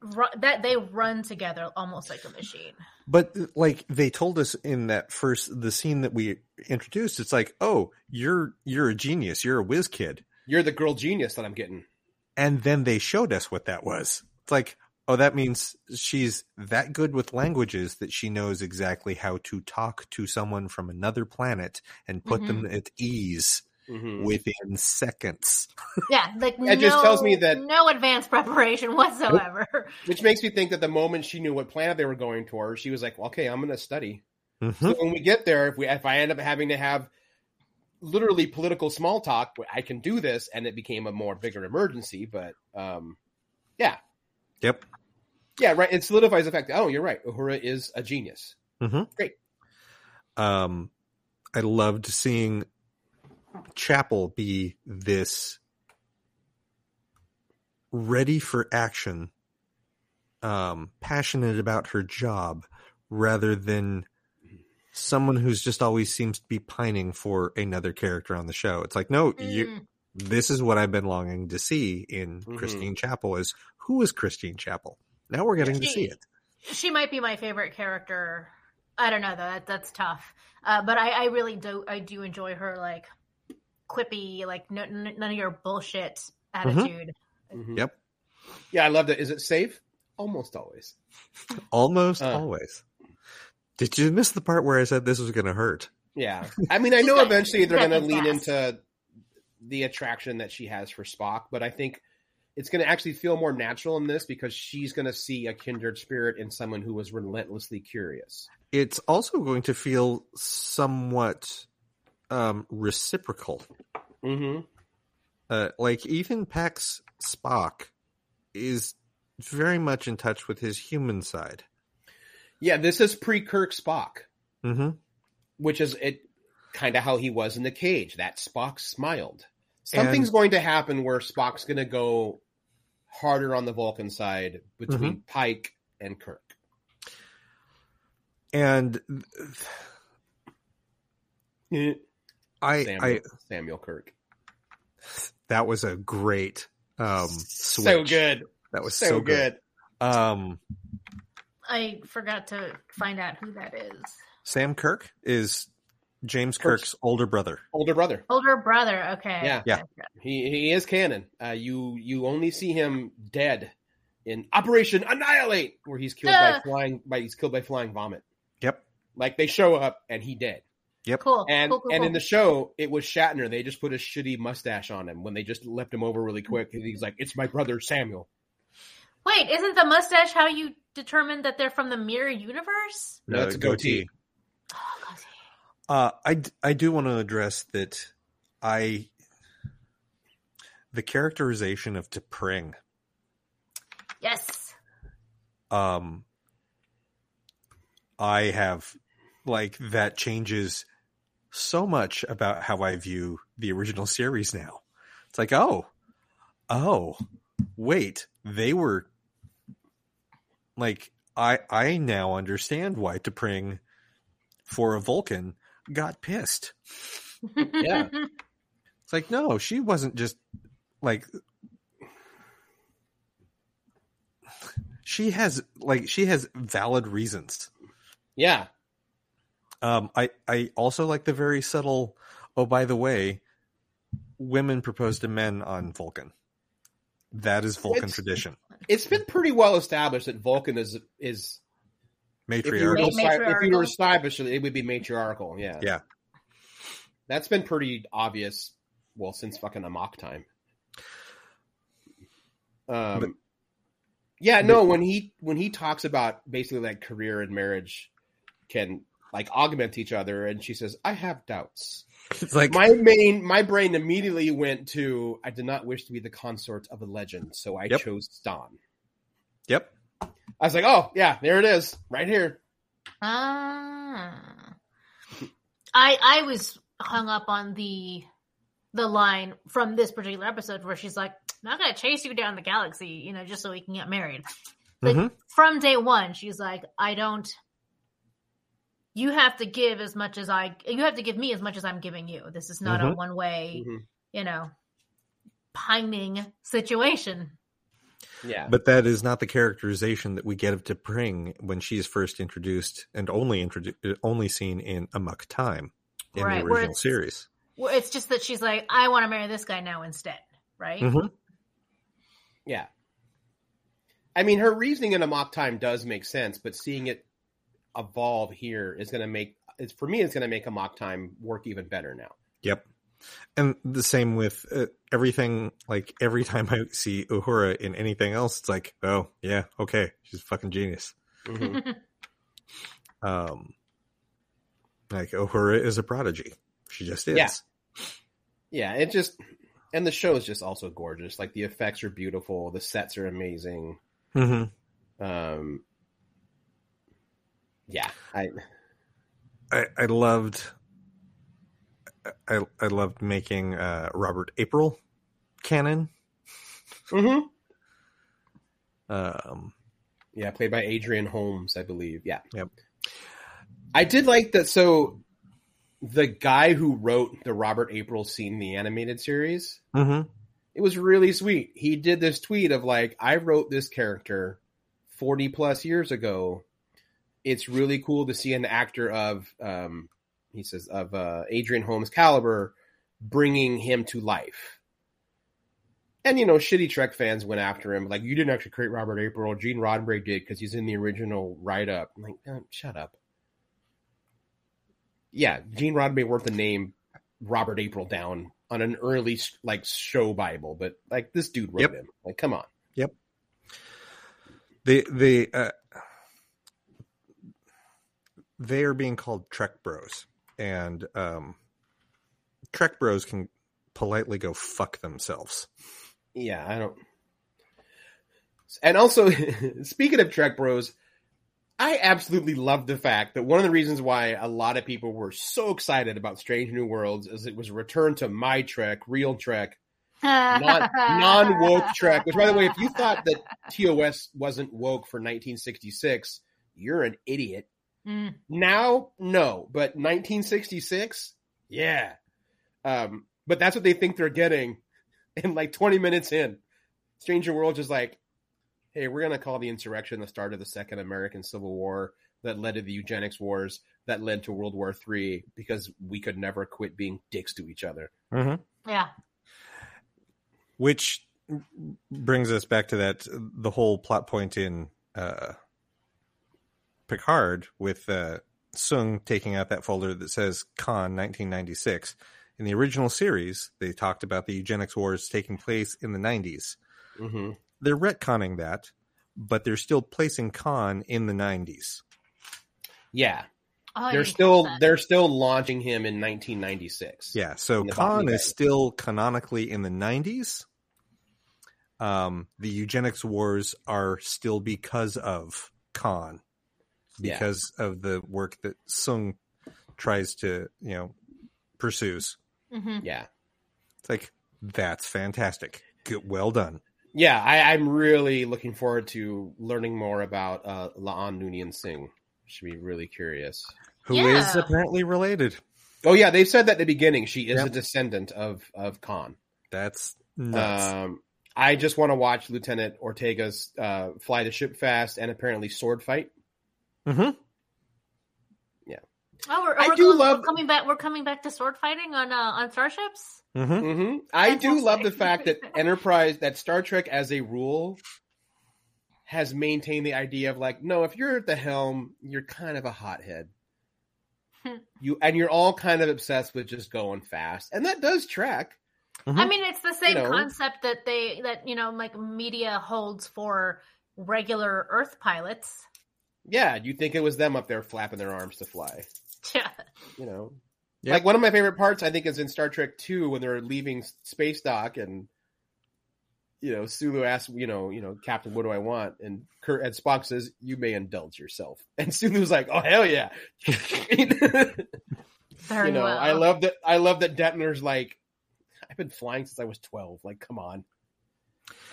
ru- that they run together almost like a machine. but like they told us in that first the scene that we introduced it's like oh you're you're a genius you're a whiz kid You're the girl genius that I'm getting. and then they showed us what that was it's like oh that means she's that good with languages that she knows exactly how to talk to someone from another planet and put them at ease Mhm. within seconds Yeah, like It just tells me that- no advanced preparation whatsoever. Which makes me think that the moment she knew what planet they were going towards, she was like, well, "Okay, I'm going to study." Mhm. So when we get there, if we if I end up having to have literally political small talk, I can do this, and it became a more bigger emergency. But um, yeah, yep yeah, right. It solidifies the fact that oh, you're right. Uhura is a genius. Mm-hmm. Great. Um, I loved seeing Chapel be this ready for action, um, passionate about her job, rather than someone who's just always seems to be pining for another character on the show. It's like, no, you. Mm. This is what I've been longing to see in Mhm. Christine Chapel. Is who is Christine Chapel? Now we're getting to see it. she might be my favorite character. I don't know though. That that's tough. Uh, but I, I really do. I do enjoy her like quippy, like no, n- none of your bullshit attitude. Mhm. Yep. Yeah, I love that. Is it safe? Almost always. Almost Uh. always. Did you miss the part where I said this was going to hurt? Yeah. I mean, I know eventually they're going to lean into the attraction that she has for Spock, but I think it's going to actually feel more natural in this because she's going to see a kindred spirit in someone who was relentlessly curious. It's also going to feel somewhat um, reciprocal. Mm-hmm. Uh, like Ethan Peck's Spock is very much in touch with his human side. Yeah, this is pre-Kirk Spock, Mm-hmm. which is it kind of how he was in the cage. That Spock smiled. Something's And- going to happen where Spock's going to go harder on the Vulcan side between Pike and Kirk. And I, Samuel, I, Samuel Kirk. that was a great um, switch. So good. That was so, so, good. good. Um, I forgot to find out who that is. Sam Kirk is James Kirk's- Kirk's older brother. Older brother. Older brother. Okay. Yeah. Yeah. He he is canon. Uh, you you only see him dead in Operation Annihilate, where he's killed by Ah. flying by he's killed by flying vomit. Yep. Like they show up and he dead. Cool. And cool, cool, and cool. in the show, it was Shatner. They just put a shitty mustache on him when they just left him over really quick. And he's like, "It's my brother Samuel." Wait, isn't the mustache how you determine that they're from the mirror universe? No, it's a goatee. Oh, goatee. Uh, I, d- I do want to address that I the characterization of T'Pring Yes. um I have like that changes so much about how I view the original series now. It's like, oh, oh, wait, they were like I I now understand why T'Pring for a Vulcan got pissed. Yeah. It's like, no, she wasn't just like she has like she has valid reasons. Yeah. Um I I also like the very subtle oh by the way, women propose to men on Vulcan. That is Vulcan It's- tradition. It's been pretty well established that Vulcan is is if you were to, Matriarchal. If you were matriarchal. to establish it, it would be matriarchal. Yeah. Yeah. That's been pretty obvious. Well, since fucking the Amok time. Um. But- yeah. No. When he when he talks about basically like career and marriage can like augment each other, and she says, "I have doubts." It's like my main my brain immediately went to I did not wish to be the consort of a legend, so I Yep. chose Stonn. Yep. I was like, oh yeah, there it is, right here. Ah. I I was hung up on the the line from this particular episode where she's like, "I'm not gonna chase you down the galaxy, you know, just so we can get married." Like Mhm. from day one, she's like, "I don't." You have to give as much as I. You have to give me as much as I'm giving you. This is not a Mhm. one way, Mhm. you know, pining situation. Yeah, But that is not the characterization that we get of T'Pring when she's first introduced and only introduced, only seen in Amok Time in Right, the original it's- series. Well, it's just that she's like, I want to marry this guy now instead, right? Mhm. yeah. I mean, her reasoning in Amok Time does make sense, but seeing it evolve here is going to make it's for me. It's going to make Amok Time work even better now. Yep. And the same with uh, everything. Like every time I see Uhura in anything else, it's like, oh yeah, okay, she's a fucking genius. Mhm. Um, like Uhura is a prodigy. She just is. Yeah. yeah, it just and the show is just also gorgeous. Like the effects are beautiful, the sets are amazing. hmm Um, yeah, I I, I loved. I I loved making uh, Robert April canon. mm-hmm. Um, Yeah, played by Adrian Holmes, I believe. Yeah. Yep. I did like that. So, the guy who wrote the Robert April scene the animated series, mhm. it was really sweet. He did this tweet of like, I wrote this character 40 plus years ago. It's really cool to see an actor of, um, he says, of uh, Adrian Holmes' caliber bringing him to life. And, you know, shitty Trek fans went after him. Like, you didn't actually create Robert April. Gene Roddenberry did because he's in the original write up. Like, "Oh, shut up. Yeah, Gene Roddenberry wrote the name Robert April down on an early, like, show Bible, but, like, this dude wrote Yep. him. Like, come on. They the uh, they are being called Trek Bros, and um, Trek Bros can politely go fuck themselves. Yeah, I don't. And also, speaking of Trek Bros, I absolutely love the fact that one of the reasons why a lot of people were so excited about Strange New Worlds is it was a return to my Trek, real Trek, not non woke Trek. Which, by the way, if you thought that TOS wasn't woke for 1966, you're an idiot. Mm. Now, no, but 1966, yeah. Um, but that's what they think they're getting. And like 20 minutes in, Stranger World is like, hey, we're gonna call the insurrection the start of the Second American Civil War that led to the eugenics wars that led to World War Three because we could never quit being dicks to each other. Mm-hmm. Yeah. Which brings us back to that the whole plot point in uh, Picard with uh, Soong taking out that folder that says Khan 1996. In the original series, they talked about the eugenics wars taking place in the 90s. Mm-hmm. They're retconning that, but they're still placing Khan in the 90s. Yeah, Oh, they're still that. they're still launching him in 1996. Yeah, so Khan is still canonically in the 90s. Um, the eugenics wars are still because of Khan, Yeah. because of the work that Soong tries to, you know, pursues. Mhm. yeah, It's like that's fantastic. Good, well done. yeah. I, I'm really looking forward to learning more about uh, La'an Noonien Singh. Should be really curious. Who is Yeah. apparently related? Oh yeah, they said that at the beginning. She is Yep. a descendant of of Khan. That's nuts. Um, I just want to watch Lieutenant Ortegas uh, fly the ship fast and apparently sword fight. Hmm Yeah. Oh, we're, I we're do going- love- we're coming back. We're coming back to sword fighting on uh, on starships. hmm hmm I do Fantastic. love the fact that Enterprise, that Star Trek as a rule, has maintained the idea of like, no, if you're at the helm, you're kind of a hothead. you and you're all kind of obsessed with just going fast, and that does track. Mm-hmm. I mean, it's the same know. concept that they that you know like media holds for regular Earth pilots. Yeah, you think it was them up there flapping their arms to fly. Yeah. You know, Yep. like one of my favorite parts, I think, is in Star Trek Two when they're leaving space dock and. You know, Sulu asks, you know, you know, Captain, what do I want? And Kirk and Spock says, "You may indulge yourself." And Sulu's like, "Oh hell yeah!" Very you know, well. I love that. I love that Detmer's like, I've been flying since I was twelve. Like, come on.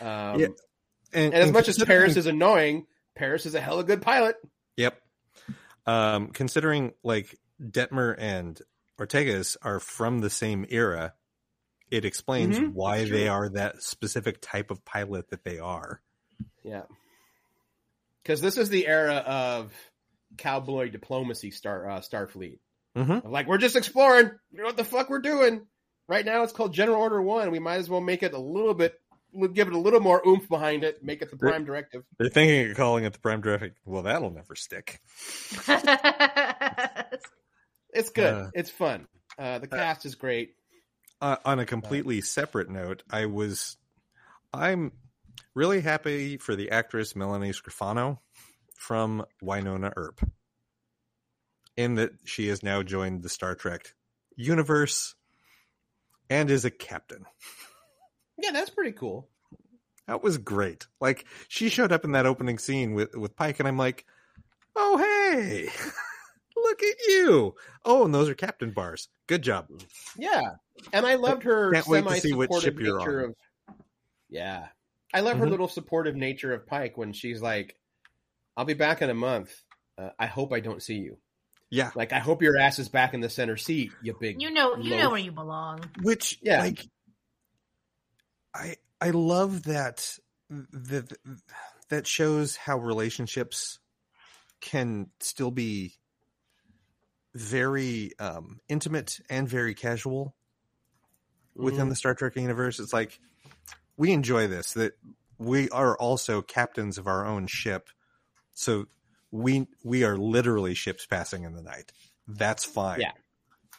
Um, Yeah, And as much as Paris is annoying, Paris is a hell hella good pilot. Yep. Um, considering like Detmer and Ortegas are from the same era, it explains Mhm, why they are that specific type of pilot that they are. Yeah. Because this is the era of cowboy diplomacy, Star uh, Starfleet. Mm-hmm. Like we're just exploring. You know what the fuck we're doing? Right now, it's called General Order One. We might as well make it a little bit, give it a little more oomph behind it. Make it the Prime Directive. They're thinking of calling it the Prime Directive. Well, that'll never stick. It's good. Uh, it's fun. Uh, the cast is great. Uh, on a completely separate note, I was, I'm really happy for the actress Melanie Scrofano from Wynonna Earp, in that she has now joined the Star Trek universe and is a captain. Yeah, that's pretty cool. That was great. Like she showed up in that opening scene with with Pike, and I'm like, "Oh hey, look at you! Oh, and those are captain bars. Good job." Yeah, and I loved her Can't wait to see what ship you're on. of. Yeah, I love her Mhm. little supportive nature of Pike when she's like, "I'll be back in a month. Uh, I hope I don't see you. Yeah, Like, I hope your ass is back in the center seat. You big. you know, you know where you belong. which Yeah. like I I love that that that shows how relationships can still be very um intimate and very casual within the Star Trek universe. It's like we enjoy this that we are also captains of our own ship. So we we are literally ships passing in the night. That's fine. Yeah.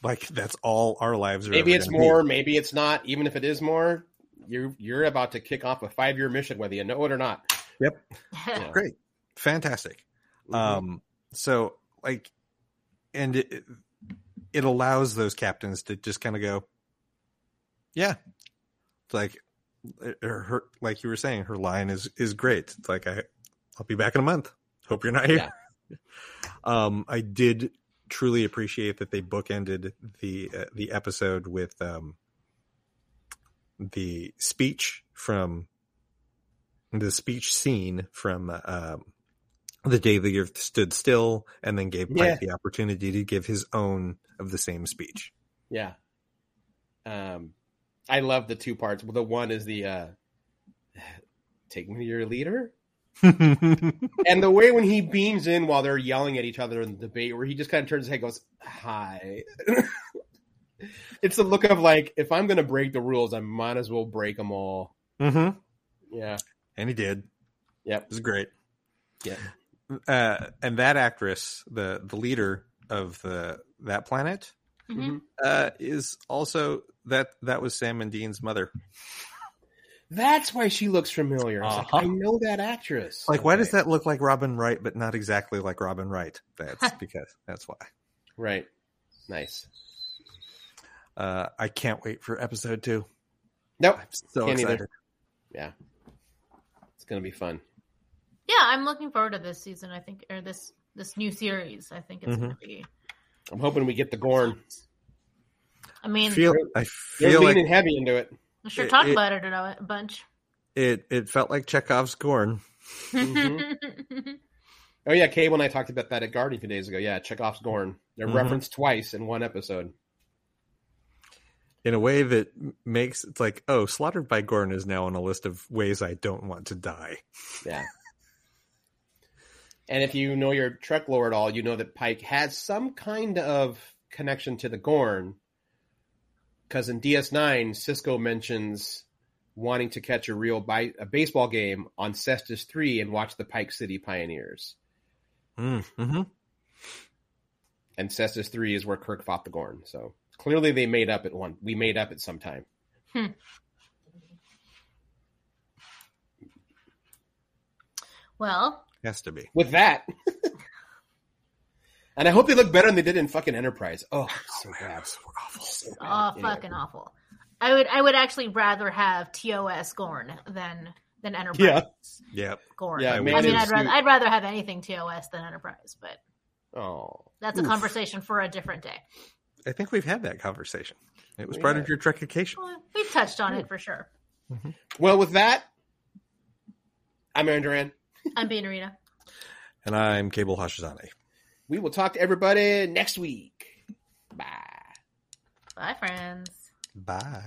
Like that's all our lives are. Maybe it's gonna be. more. Maybe it's not. Even if it is more, you're you're about to kick off a five year mission, whether you know it or not. Yep. Yeah. Great. Fantastic. Mhm. Um so like and it it allows those captains to just kind of go yeah. It's like her, her like you were saying her line is is great. It's like I I'll be back in a month. Hope you're not here. um I did truly appreciate that they bookended the uh, the episode with um the speech from the speech scene from um, the day the earth stood still and then gave Pike Yeah. the opportunity to give his own of the same speech. Yeah. Um, I love the two parts. The one is the uh, take me to your leader, and the way when he beams in while they're yelling at each other in the debate, where he just kind of turns his head, and goes, "Hi." it's the look of like, if I'm going to break the rules, I might as well break them all. Mm-hmm. Yeah. And he did. Yep. It was great. Yeah. Uh, and that actress, the the leader of the that planet, Mhm. uh, is also that that was Sam and Dean's mother. That's why she looks familiar. I, Uh-huh. like, I know that actress. Like, why does that look like Robin Wright, but not exactly like Robin Wright? That's because that's why. Right. Nice. Uh, I can't wait for episode two. Nope. I'm so Can't either. excited. Yeah. It's gonna be fun. Yeah, I'm looking forward to this season. I think, or this this new series. I think it's Mhm. going to be. I'm hoping we get the Gorn. I mean, feel I They're feel leaning like heavy into it. we sure it- talked about it a, a bunch. it. It felt like Chekhov's Gorn. Mhm. Oh yeah, Cable and I talked about that at Guardian a few days ago. Yeah, Chekhov's Gorn. They're Mhm. referenced twice in one episode. In a way that makes it's like, oh, slaughtered by Gorn is now on a list of ways I don't want to die. Yeah. and if you know your Trek lore at all, you know that Pike has some kind of connection to the Gorn. Because in DS9, Sisko mentions wanting to catch a real bi- a baseball game on Cestus 3 and watch the Pike City Pioneers. Mm-hmm. And Cestus 3 is where Kirk fought the Gorn. So clearly they made up at one. We made up at some time. Hmm. well, Has to be. With that. and I hope they look better than they did in fucking Enterprise. Oh, so bad. So bad. oh, Anyway. fucking awful. I would I would actually rather have TOS Gorn than than Enterprise Yeah. Yep. Gorn. Yeah, I me mean. I'd rather I'd rather have anything TOS than Enterprise, but Oh. that's a Oof. conversation for a different day. I think we've had that conversation. It was We part have. of your Trekication. Well, We've touched on it for sure. Mm-hmm. Well, with that, I'm Aaron Duran. I'm being Rita. And I'm Cable Hashizane. We will talk to everybody next week. Bye. Bye, friends. Bye.